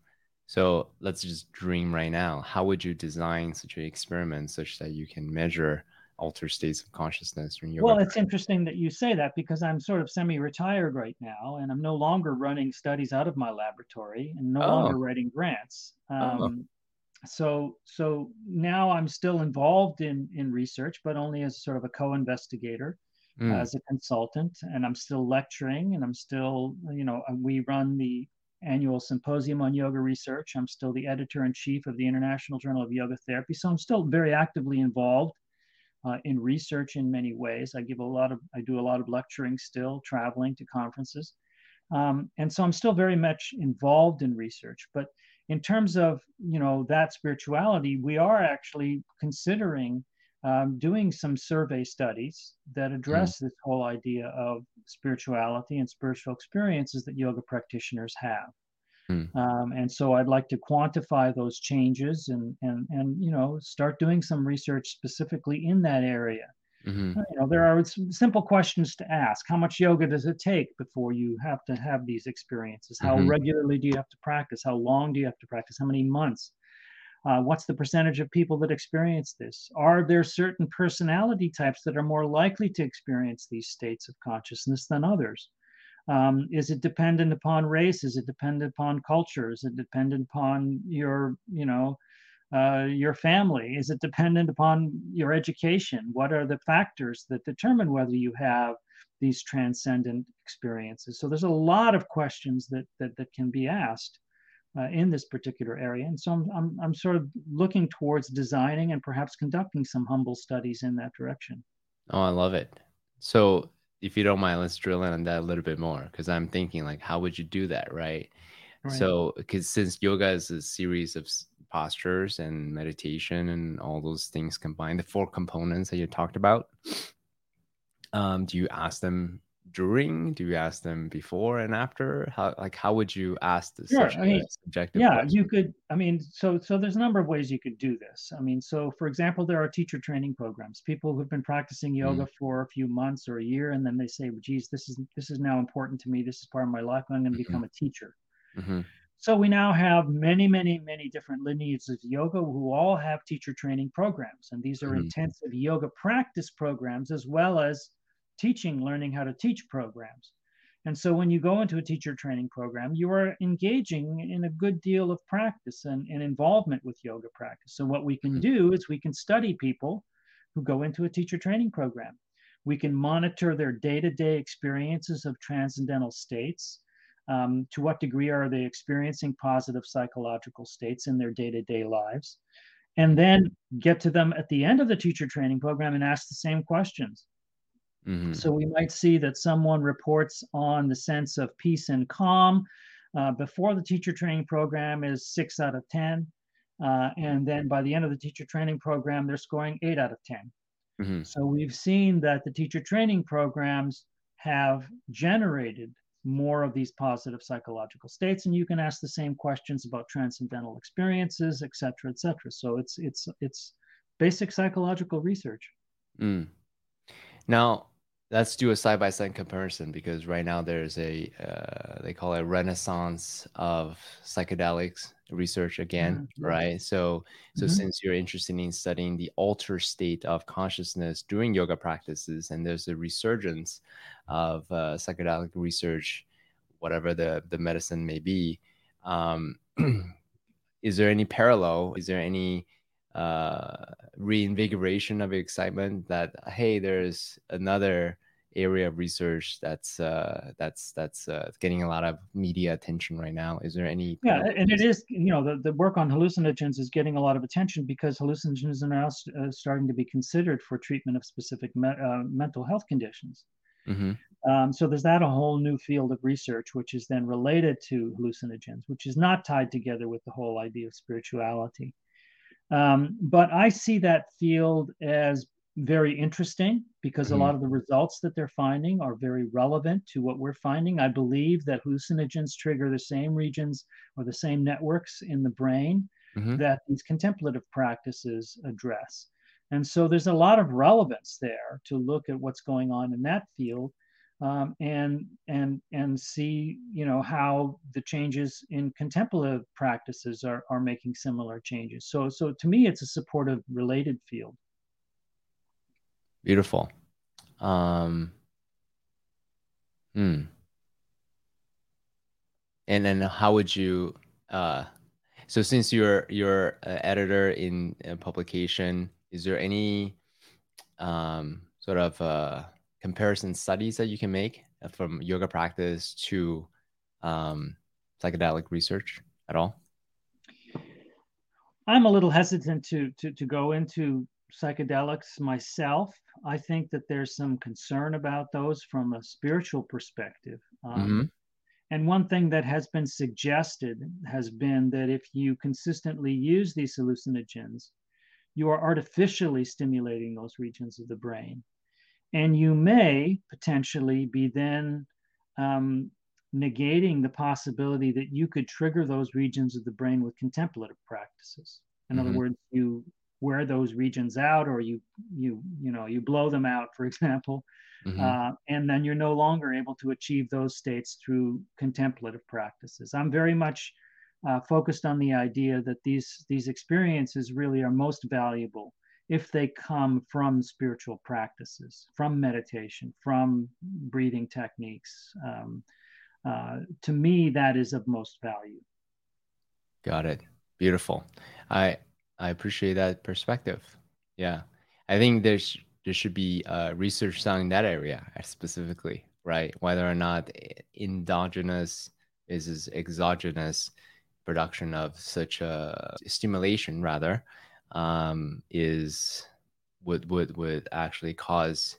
So let's just dream right now. How would you design such an experiment such that you can measure altered states of consciousness yoga? Well, it's interesting that you say that because I'm sort of semi-retired right now, and I'm no longer running studies out of my laboratory and no Oh. longer writing grants. Oh. Um, So, so now I'm still involved in in research, but only as sort of a co-investigator, Mm. as a consultant, and I'm still lecturing, and I'm still, you know, uh, we run the annual symposium on yoga research. I'm still the editor in chief of the International Journal of Yoga Therapy, so I'm still very actively involved uh, in research in many ways. I give a lot of, I do a lot of lecturing still, traveling to conferences. Um, and so I'm still very much involved in research. But in terms of, you know, that spirituality, we are actually considering um, doing some survey studies that address this whole idea of spirituality and spiritual experiences that yoga practitioners have. Mm. Um, and so I'd like to quantify those changes and, and, and, you know, start doing some research specifically in that area. Mhm. You know, there are some simple questions to ask. How much yoga does it take before you have to have these experiences? How Mhm. regularly do you have to practice? How long do you have to practice? How many months? Uh, what's the percentage of people that experience this? Are there certain personality types that are more likely to experience these states of consciousness than others? Um, is it dependent upon race? Is it dependent upon culture? Is it dependent upon your, you know, uh, your family? Is it dependent upon your education? What are the factors that determine whether you have these transcendent experiences? So there's a lot of questions that that, that can be asked uh, in this particular area, and so I'm, I'm I'm sort of looking towards designing and perhaps conducting some humble studies in that direction. Oh, I love it. So, if you don't mind, let's drill in on that a little bit more because I'm thinking like, how would you do that, right? Right. So, because since yoga is a series of postures and meditation and all those things combined, the four components that you talked about, um, do you ask them during? Do you ask them before and after? How like how would you ask this Sure, I mean, subjective yeah question? you could i mean so so there's a number of ways you could do this i mean so for example there are teacher training programs people who've been practicing yoga for a few months or a year and then they say well, geez this is this is now important to me this is part of my life i'm going to become a teacher hmm so we now have many many many different lineages of yoga who all have teacher training programs and these are Mhm. intensive yoga practice programs as well as teaching learning how to teach programs And so when you go into a teacher training program, you are engaging in a good deal of practice and, and involvement with yoga practice. So what we can mm-hmm. do is we can study people who go into a teacher training program. We can monitor their day-to-day experiences of transcendental states. Um, to what degree are they experiencing positive psychological states in their day-to-day lives? And then get to them at the end of the teacher training program and ask the same questions. Mm-hmm. So we might see that someone reports on the sense of peace and calm uh, before the teacher training program is six out of 10. Uh, and then by the end of the teacher training program, they're scoring eight out of 10. Mm-hmm. So we've seen that the teacher training programs have generated more of these positive psychological states and you can ask the same questions about transcendental experiences et cetera et cetera so it's it's it's basic psychological research mm. now let's do a side by side comparison because right now there's a uh, they call it renaissance of psychedelics research again mm-hmm. right so so mm-hmm. since you're interested in studying the altered state of consciousness during yoga practices and there's a resurgence of uh, psychedelic research whatever the the medicine may be um, is there any parallel is there any uh, reinvigoration of excitement that hey there's another area of research that's uh, that's that's uh, getting a lot of media attention right now. Is there any yeah and it is you know the, the work on hallucinogens is getting a lot of attention because hallucinogens are now uh, starting to be considered for treatment of specific me- uh, mental health conditions. Mm-hmm. um, so there's that a whole new field of research which is then related to hallucinogens which is not tied together with the whole idea of spirituality um, but I see that field as very interesting because mm-hmm. a lot of the results that they're finding are very relevant to what we're finding. I believe that hallucinogens trigger the same regions or the same networks in the brain mm-hmm. that these contemplative practices address. And so there's a lot of relevance there to look at what's going on in that field um, and and and see you know how the changes in contemplative practices are are making similar changes. So so to me, it's a supportive related field. Beautiful. Um, hmm. And then how would you? Uh, so since you're you're an editor in a publication, is there any um, sort of uh, comparison studies that you can make from yoga practice to um, psychedelic research at all? I'm a little hesitant to to to go into psychedelics myself. I think that there's some concern about those from a spiritual perspective. Um, mm-hmm. And one thing that has been suggested has been that if you consistently use these hallucinogens, you are artificially stimulating those regions of the brain. And you may potentially be then um, negating the possibility that you could trigger those regions of the brain with contemplative practices. In mm-hmm. other words, you wear those regions out or you you you know you blow them out for example mm-hmm. uh, and then you're no longer able to achieve those states through contemplative practices i'm very much uh, focused on the idea that these these experiences really are most valuable if they come from spiritual practices, from meditation, from breathing techniques. Um, uh, to me, that is of most value. Got it. Beautiful. I I appreciate that perspective. Yeah, I think there's there should be uh, research done in that area specifically, right? Whether or not endogenous is exogenous production of such a stimulation, rather, um, is would would would actually cause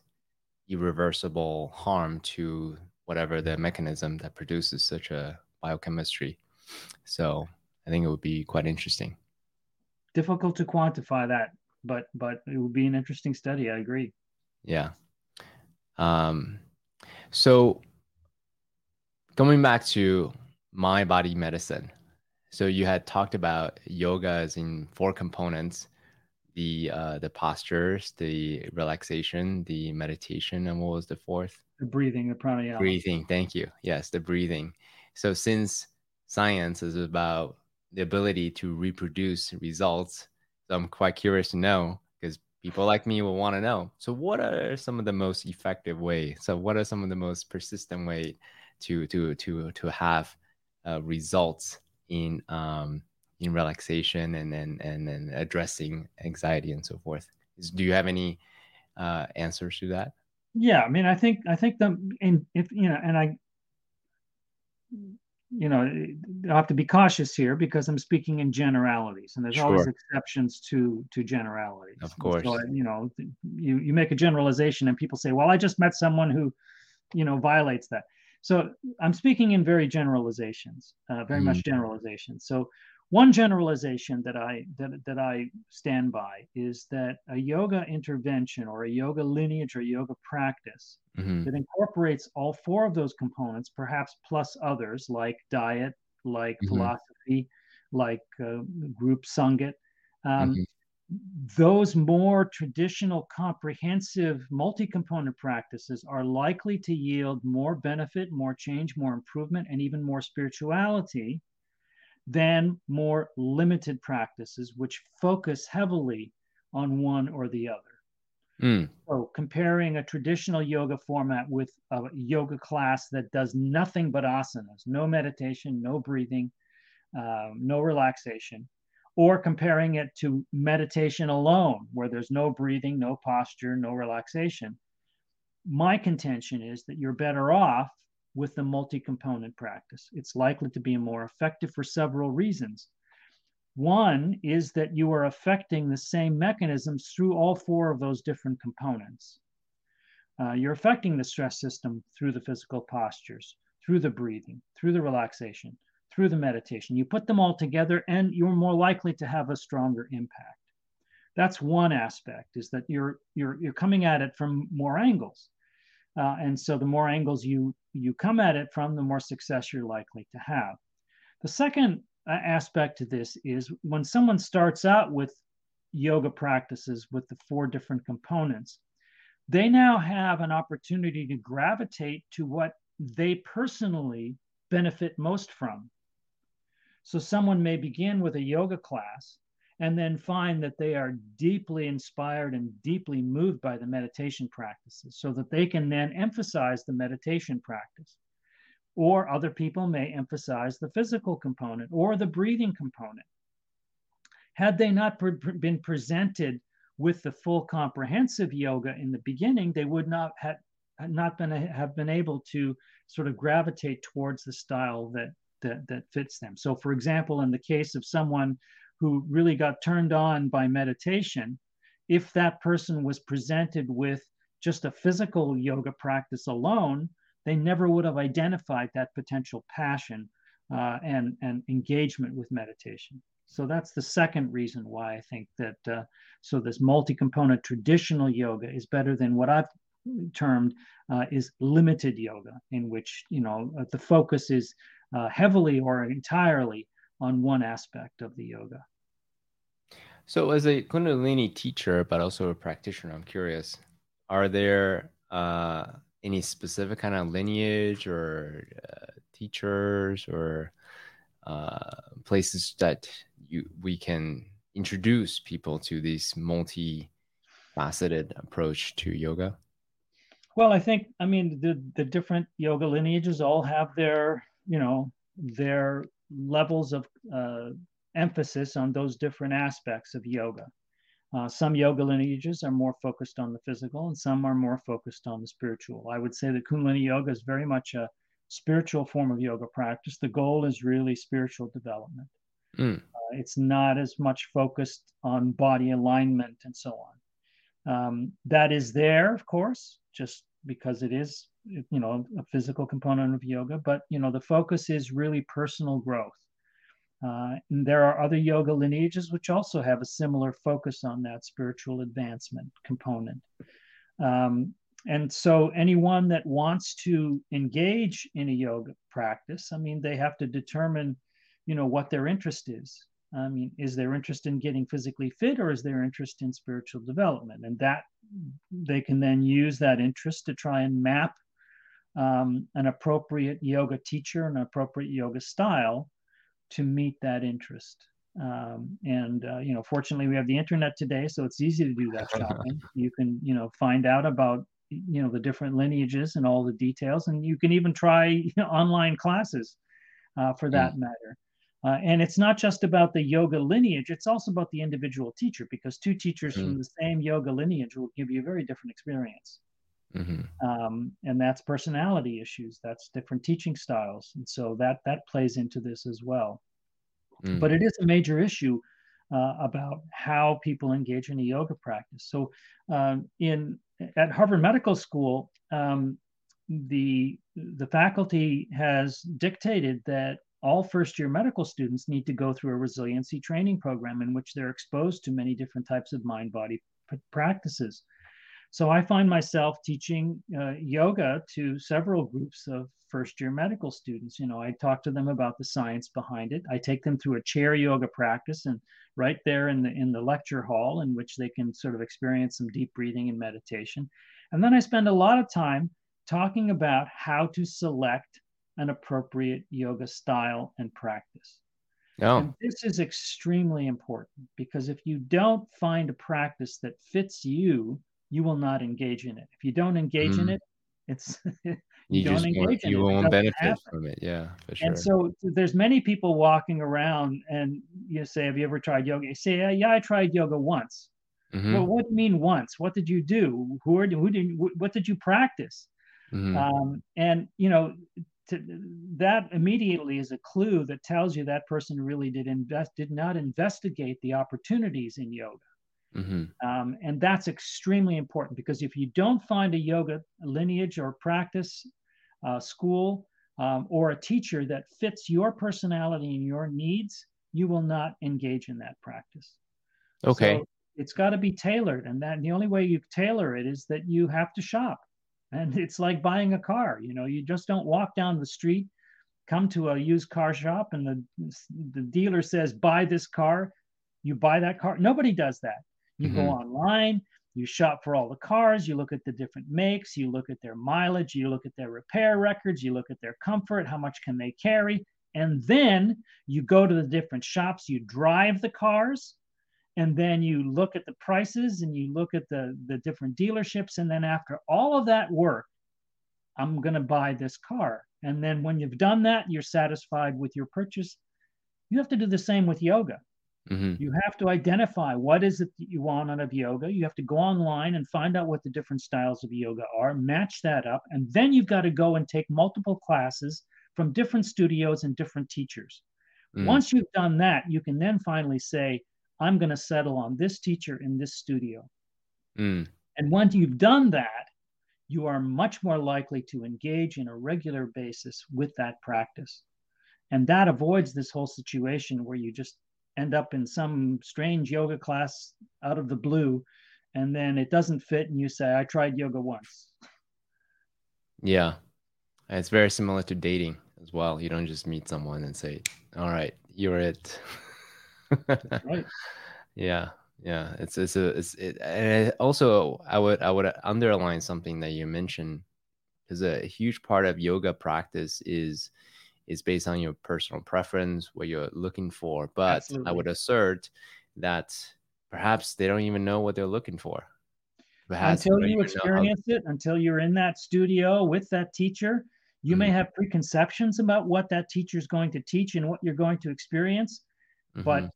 irreversible harm to whatever the mechanism that produces such a biochemistry. So I think it would be quite interesting. Difficult to quantify that, but but it would be an interesting study. I agree. Yeah. Um, so going back to my body medicine, so you had talked about yoga as in four components: the uh, the postures, the relaxation, the meditation, and what was the fourth? The breathing, the pranayama. Breathing. Thank you. Yes, the breathing. So since science is about the ability to reproduce results, so I'm quite curious to know because people like me will want to know. So, what are some of the most effective ways? So, what are some of the most persistent way to to to to have uh, results in um, in relaxation and and and then addressing anxiety and so forth? Is, do you have any uh, answers to that? Yeah, I mean, I think I think the and if you know, and I you know, I have to be cautious here because I'm speaking in generalities, and there's sure. always exceptions to to generalities. Of course, so, you know, you you make a generalization, and people say, "Well, I just met someone who, you know, violates that." So I'm speaking in very generalizations, uh, very mm. much generalizations. So one generalization that I that, that I stand by is that a yoga intervention or a yoga lineage or yoga practice mm-hmm. that incorporates all four of those components, perhaps plus others like diet, like mm-hmm. philosophy, like uh, group sangat. Um, mm-hmm. Those more traditional, comprehensive, multi component practices are likely to yield more benefit, more change, more improvement, and even more spirituality than more limited practices, which focus heavily on one or the other. Mm. So, comparing a traditional yoga format with a yoga class that does nothing but asanas, no meditation, no breathing, uh, no relaxation, or comparing it to meditation alone, where there's no breathing, no posture, no relaxation, my contention is that you're better off with the multi-component practice. It's likely to be more effective for several reasons. One is that you are affecting the same mechanisms through all four of those different components. Uh, you're affecting the stress system through the physical postures, through the breathing, through the relaxation, through the meditation. You put them all together and you're more likely to have a stronger impact. That's one aspect is that you're you're you're coming at it from more angles. Uh, and so the more angles you you come at it from, the more success you're likely to have. The second uh, aspect to this is when someone starts out with yoga practices with the four different components, they now have an opportunity to gravitate to what they personally benefit most from. So someone may begin with a yoga class and then find that they are deeply inspired and deeply moved by the meditation practices so that they can then emphasize the meditation practice. Or other people may emphasize the physical component or the breathing component. Had they not pre- been presented with the full comprehensive yoga in the beginning, they would not have not been have been able to sort of gravitate towards the style that that, that fits them. So, for example, in the case of someone who really got turned on by meditation, if that person was presented with just a physical yoga practice alone, they never would have identified that potential passion uh, and, and engagement with meditation. So that's the second reason why I think that uh, so this multi-component traditional yoga is better than what I've termed uh, is limited yoga, in which you know uh, the focus is uh, heavily or entirely on one aspect of the yoga. So, as a Kundalini teacher, but also a practitioner, I'm curious: Are there uh, any specific kind of lineage or uh, teachers or uh, places that you we can introduce people to this multi-faceted approach to yoga? Well, I think I mean the the different yoga lineages all have their you know their levels of uh, emphasis on those different aspects of yoga. Uh, some yoga lineages are more focused on the physical, and some are more focused on the spiritual. I would say that Kundalini yoga is very much a spiritual form of yoga practice. The goal is really spiritual development. Mm. Uh, it's not as much focused on body alignment and so on. Um, that is there, of course, just because it is, you know, a physical component of yoga. But you know, the focus is really personal growth. Uh, and there are other yoga lineages which also have a similar focus on that spiritual advancement component. Um, and so, anyone that wants to engage in a yoga practice, I mean, they have to determine, you know, what their interest is. I mean, is their interest in getting physically fit or is their interest in spiritual development? And that they can then use that interest to try and map um, an appropriate yoga teacher, an appropriate yoga style to meet that interest. Um, and uh, you know, fortunately, we have the internet today, so it's easy to do that shopping. you can you know find out about you know the different lineages and all the details, and you can even try you know, online classes uh, for that mm. matter. Uh, and it's not just about the yoga lineage, it's also about the individual teacher because two teachers mm. from the same yoga lineage will give you a very different experience. Mm-hmm. Um, and that's personality issues, that's different teaching styles. And so that, that plays into this as well. Mm. But it is a major issue uh, about how people engage in a yoga practice. So um, in at Harvard Medical School, um, the the faculty has dictated that all first year medical students need to go through a resiliency training program in which they're exposed to many different types of mind body practices. So I find myself teaching uh, yoga to several groups of first year medical students. You know, I talk to them about the science behind it. I take them through a chair yoga practice and right there in the in the lecture hall in which they can sort of experience some deep breathing and meditation. And then I spend a lot of time talking about how to select an appropriate yoga style and practice. Oh. And this is extremely important because if you don't find a practice that fits you, you will not engage in it. If you don't engage mm. in it, it's you, you don't engage in you it. won't benefit happen. from it. Yeah, for sure. And so there's many people walking around and you say, Have you ever tried yoga? You say, Yeah, yeah I tried yoga once. Mm-hmm. Well, what do you mean once? What did you do? Who are who did what did you practice? Mm-hmm. Um, and you know, to, that immediately is a clue that tells you that person really did invest did not investigate the opportunities in yoga. Mm-hmm. Um, and that's extremely important because if you don't find a yoga lineage or practice, uh, school, um, or a teacher that fits your personality and your needs, you will not engage in that practice. Okay. So it's got to be tailored. And that and the only way you tailor it is that you have to shop. And it's like buying a car. You know, you just don't walk down the street, come to a used car shop, and the, the dealer says, buy this car. You buy that car. Nobody does that. You mm-hmm. go online, you shop for all the cars, you look at the different makes, you look at their mileage, you look at their repair records, you look at their comfort, how much can they carry, and then you go to the different shops, you drive the cars, and then you look at the prices and you look at the the different dealerships and then after all of that work i'm going to buy this car and then when you've done that you're satisfied with your purchase you have to do the same with yoga Mm-hmm. You have to identify what is it that you want out of yoga. You have to go online and find out what the different styles of yoga are, match that up, and then you've got to go and take multiple classes from different studios and different teachers. Mm. Once you've done that, you can then finally say, I'm going to settle on this teacher in this studio. Mm. And once you've done that, you are much more likely to engage in a regular basis with that practice. And that avoids this whole situation where you just end up in some strange yoga class out of the blue and then it doesn't fit and you say i tried yoga once yeah it's very similar to dating as well you don't just meet someone and say all right you're it right yeah yeah it's it's a it's it, and also i would i would underline something that you mentioned because a huge part of yoga practice is is based on your personal preference, what you're looking for. But Absolutely. I would assert that perhaps they don't even know what they're looking for. Perhaps until you experience it, until you're in that studio with that teacher, you mm-hmm. may have preconceptions about what that teacher is going to teach and what you're going to experience. Mm-hmm. But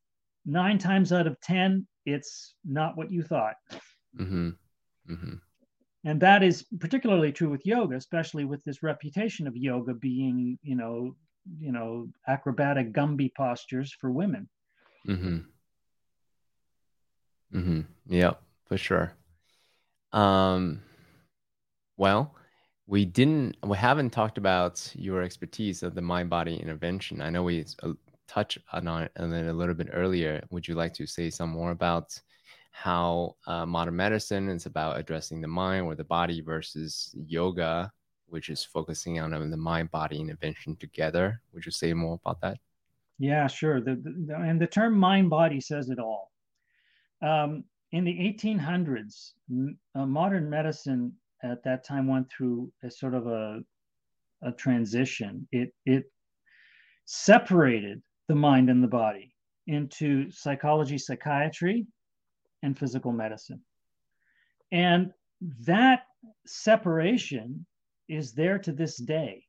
nine times out of 10, it's not what you thought. Mm-hmm. mm-hmm. And that is particularly true with yoga, especially with this reputation of yoga being, you know, you know, acrobatic Gumby postures for women. Mm-hmm. Mm-hmm. Yeah, for sure. Um, well, we didn't, we haven't talked about your expertise of the mind-body intervention. I know we touched on it a little bit earlier. Would you like to say some more about how uh, modern medicine is about addressing the mind or the body versus yoga, which is focusing on the mind body intervention together. Would you say more about that? Yeah, sure. The, the, and the term mind body says it all. Um, in the 1800s, uh, modern medicine at that time went through a sort of a, a transition. It, it separated the mind and the body into psychology, psychiatry, and physical medicine. And that separation is there to this day.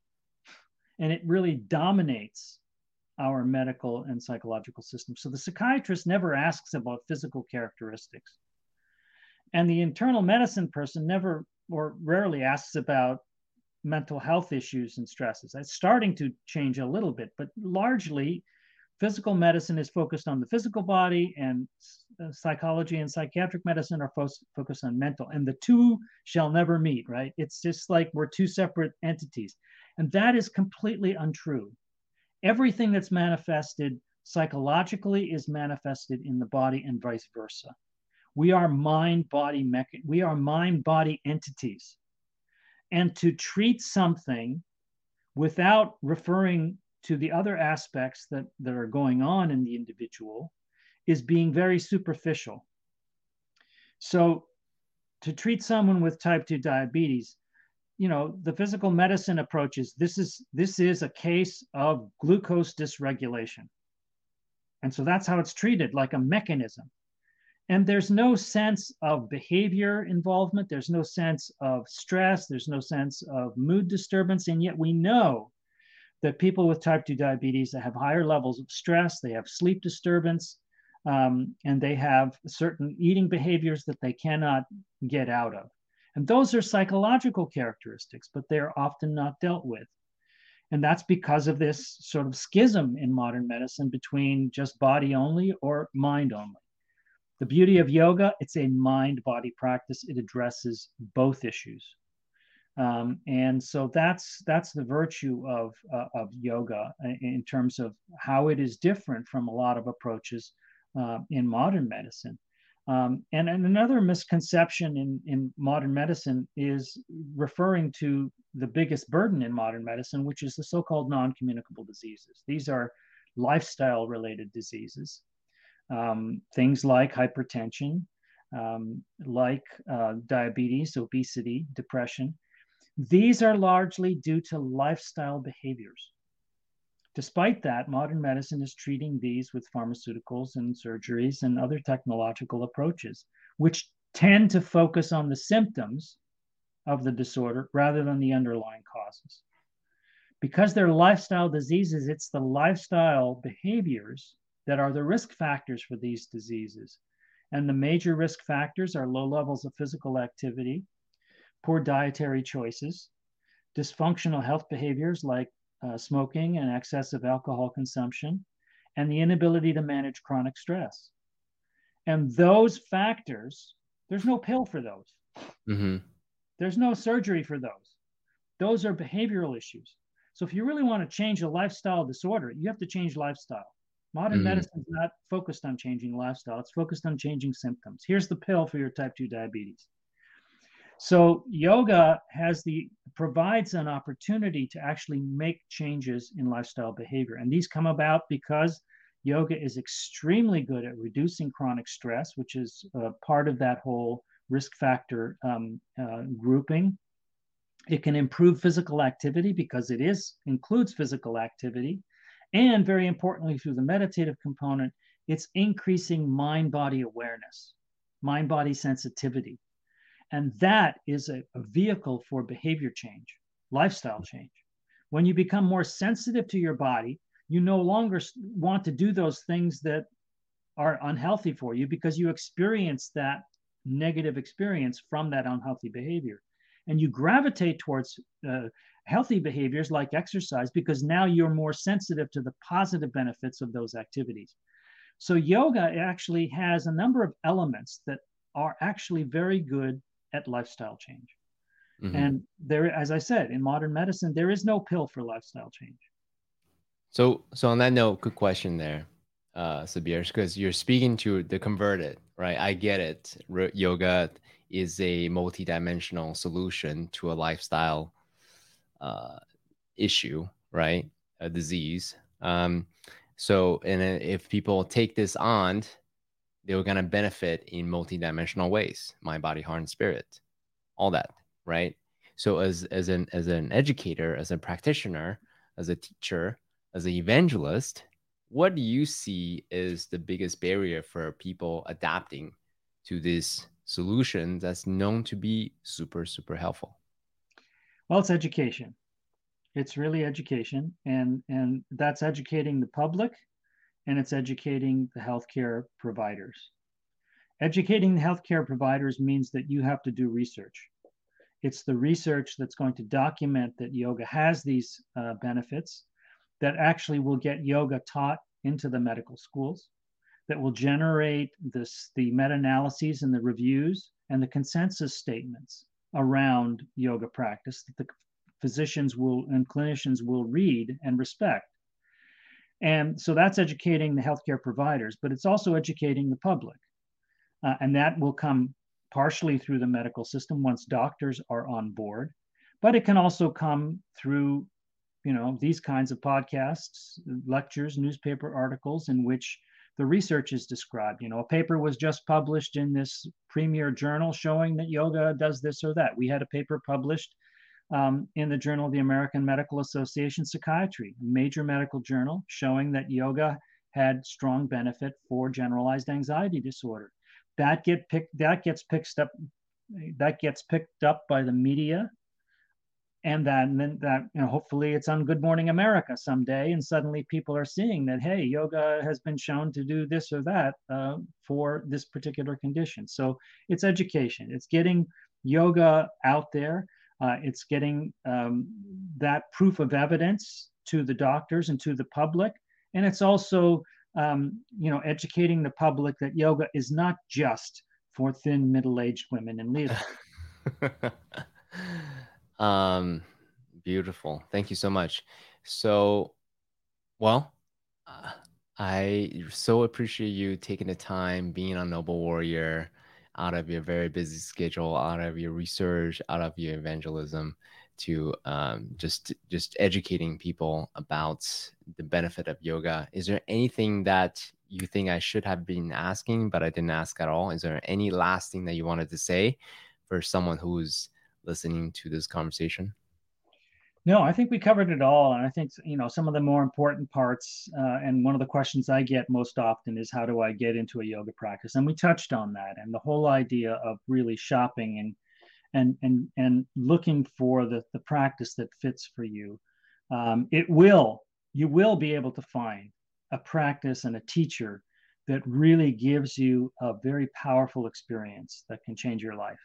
And it really dominates our medical and psychological system. So the psychiatrist never asks about physical characteristics. And the internal medicine person never or rarely asks about mental health issues and stresses. That's starting to change a little bit, but largely physical medicine is focused on the physical body and uh, psychology and psychiatric medicine are fo- focused on mental and the two shall never meet right? It's just like we're two separate entities and that is completely untrue. Everything that's manifested psychologically is manifested in the body and vice versa. We are mind body mecha- we are mind body entities. And to treat something without referring to the other aspects that, that are going on in the individual is being very superficial. So, to treat someone with type 2 diabetes, you know, the physical medicine approach is this is this is a case of glucose dysregulation. And so that's how it's treated, like a mechanism. And there's no sense of behavior involvement, there's no sense of stress, there's no sense of mood disturbance, and yet we know that people with type 2 diabetes that have higher levels of stress, they have sleep disturbance, um, and they have certain eating behaviors that they cannot get out of. And those are psychological characteristics, but they're often not dealt with. And that's because of this sort of schism in modern medicine between just body only or mind only. The beauty of yoga, it's a mind body practice. It addresses both issues. Um, and so that's that's the virtue of uh, of yoga in terms of how it is different from a lot of approaches uh, in modern medicine. Um, and, and another misconception in, in modern medicine is referring to the biggest burden in modern medicine, which is the so-called non-communicable diseases. These are lifestyle-related diseases, um, things like hypertension, um, like uh, diabetes, obesity, depression, these are largely due to lifestyle behaviors. Despite that, modern medicine is treating these with pharmaceuticals and surgeries and other technological approaches, which tend to focus on the symptoms of the disorder rather than the underlying causes. Because they're lifestyle diseases, it's the lifestyle behaviors that are the risk factors for these diseases. And the major risk factors are low levels of physical activity, poor dietary choices, dysfunctional health behaviors like uh, smoking and excessive alcohol consumption, and the inability to manage chronic stress. And those factors, there's no pill for those. Mm-hmm. There's no surgery for those. Those are behavioral issues. So if you really want to change a lifestyle disorder, you have to change lifestyle. Modern mm-hmm. medicine is not focused on changing lifestyle, it's focused on changing symptoms. Here's the pill for your type 2 diabetes. So yoga has the provides an opportunity to actually make changes in lifestyle behavior. And these come about because yoga is extremely good at reducing chronic stress, which is uh, part of that whole risk factor um, uh, grouping. It can improve physical activity because it is includes physical activity. And very importantly, through the meditative component, it's increasing mind body awareness, mind body sensitivity. And that is a, a vehicle for behavior change, lifestyle change. When you become more sensitive to your body, you no longer want to do those things that are unhealthy for you because you experience that negative experience from that unhealthy behavior. And you gravitate towards uh, healthy behaviors like exercise because now you're more sensitive to the positive benefits of those activities. So, yoga actually has a number of elements that are actually very good at lifestyle change. Mm-hmm. And there, as I said, in modern medicine, there is no pill for lifestyle change. So, so on that note, good question there, uh, Sat Bir, because you're speaking to the converted, right? I get it. yoga is a multidimensional solution to a lifestyle uh, issue, right? A disease. Um, so, and if people take this on, they were going to benefit in multidimensional ways mind body heart and spirit all that right so as as an as an educator as a practitioner as a teacher as an evangelist what do you see is the biggest barrier for people adapting to this solution that's known to be super, super helpful? Well, it's education. It's really education, and and that's educating the public, and it's educating the healthcare providers. Educating the healthcare providers means that you have to do research. It's the research that's going to document that yoga has these uh, benefits, that actually will get yoga taught into the medical schools, that will generate this, the meta analyses and the reviews and the consensus statements around yoga practice that the physicians will and clinicians will read and respect. And so that's educating the healthcare providers, but it's also educating the public. Uh, and that will come partially through the medical system once doctors are on board, but it can also come through, you know, these kinds of podcasts, lectures, newspaper articles in which the research is described. You know, a paper was just published in this premier journal showing that yoga does this or that. We had a paper published um, in the Journal of the American Medical Association Psychiatry, major medical journal, showing that yoga had strong benefit for generalized anxiety disorder. That get picked that gets picked up that gets picked up by the media and that and then that you know hopefully it's on good morning america someday and suddenly people are seeing that hey yoga has been shown to do this or that uh, for this particular condition so it's education it's getting yoga out there uh, it's getting um, that proof of evidence to the doctors and to the public and it's also um, you know educating the public that yoga is not just for thin middle-aged women and leaders Um, beautiful. Thank you so much. So, well, uh, I so appreciate you taking the time being a noble warrior out of your very busy schedule, out of your research, out of your evangelism to um, just just educating people about the benefit of yoga. Is there anything that you think I should have been asking, but I didn't ask at all? Is there any last thing that you wanted to say for someone who's listening to this conversation? No, I think we covered it all, and I think you know some of the more important parts. Uh, and one of the questions I get most often is, "How do I get into a yoga practice?" And we touched on that, and the whole idea of really shopping and and and and looking for the the practice that fits for you. Um, it will you will be able to find a practice and a teacher that really gives you a very powerful experience that can change your life.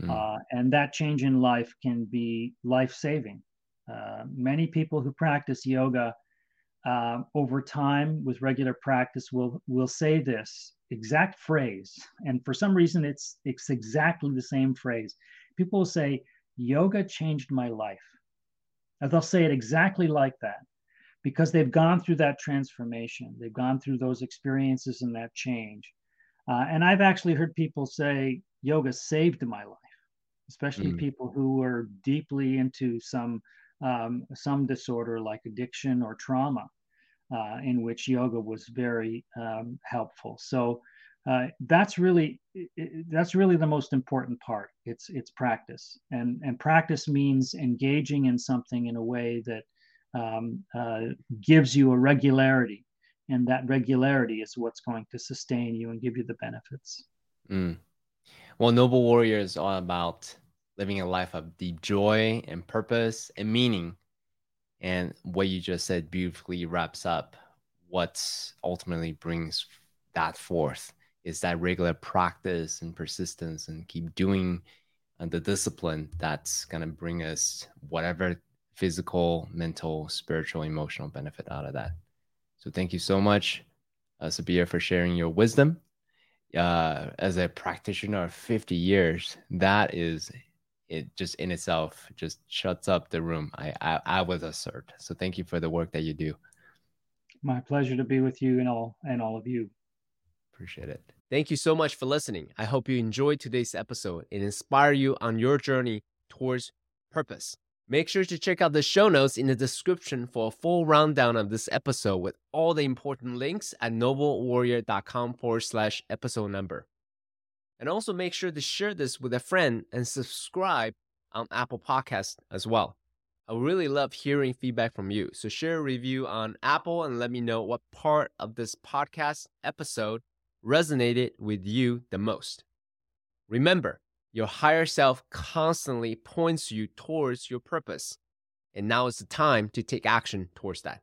Mm. Uh, and that change in life can be life saving. Uh, many people who practice yoga uh, over time with regular practice will will say this exact phrase, and for some reason it's it's exactly the same phrase. People will say, "Yoga changed my life," and they'll say it exactly like that because they've gone through that transformation. They've gone through those experiences and that change. Uh, and I've actually heard people say, "Yoga saved my life." especially mm. people who are deeply into some um, some disorder like addiction or trauma, uh, in which yoga was very um, helpful. So uh, that's really that's really the most important part. It's it's practice, and and practice means engaging in something in a way that um, uh, gives you a regularity, and that regularity is what's going to sustain you and give you the benefits. Mm. Well, Noble Warrior is all about living a life of deep joy and purpose and meaning. And what you just said beautifully wraps up what ultimately brings that forth is that regular practice and persistence and keep doing uh, the discipline that's going to bring us whatever physical, mental, spiritual, emotional benefit out of that. So thank you so much, uh, Sat Bir, for sharing your wisdom uh, as a practitioner of 50 years, that is it just in itself just shuts up the room. I, I, I was assert. So thank you for the work that you do. My pleasure to be with you and all and all of you. Appreciate it. Thank you so much for listening. I hope you enjoyed today's episode and inspire you on your journey towards purpose. Make sure to check out the show notes in the description for a full rundown of this episode with all the important links at noblewarrior.com forward slash episode number. And also make sure to share this with a friend and subscribe on Apple Podcast as well. I really love hearing feedback from you. So share a review on Apple and let me know what part of this podcast episode resonated with you the most. Remember, your higher self constantly points you towards your purpose. And now is the time to take action towards that.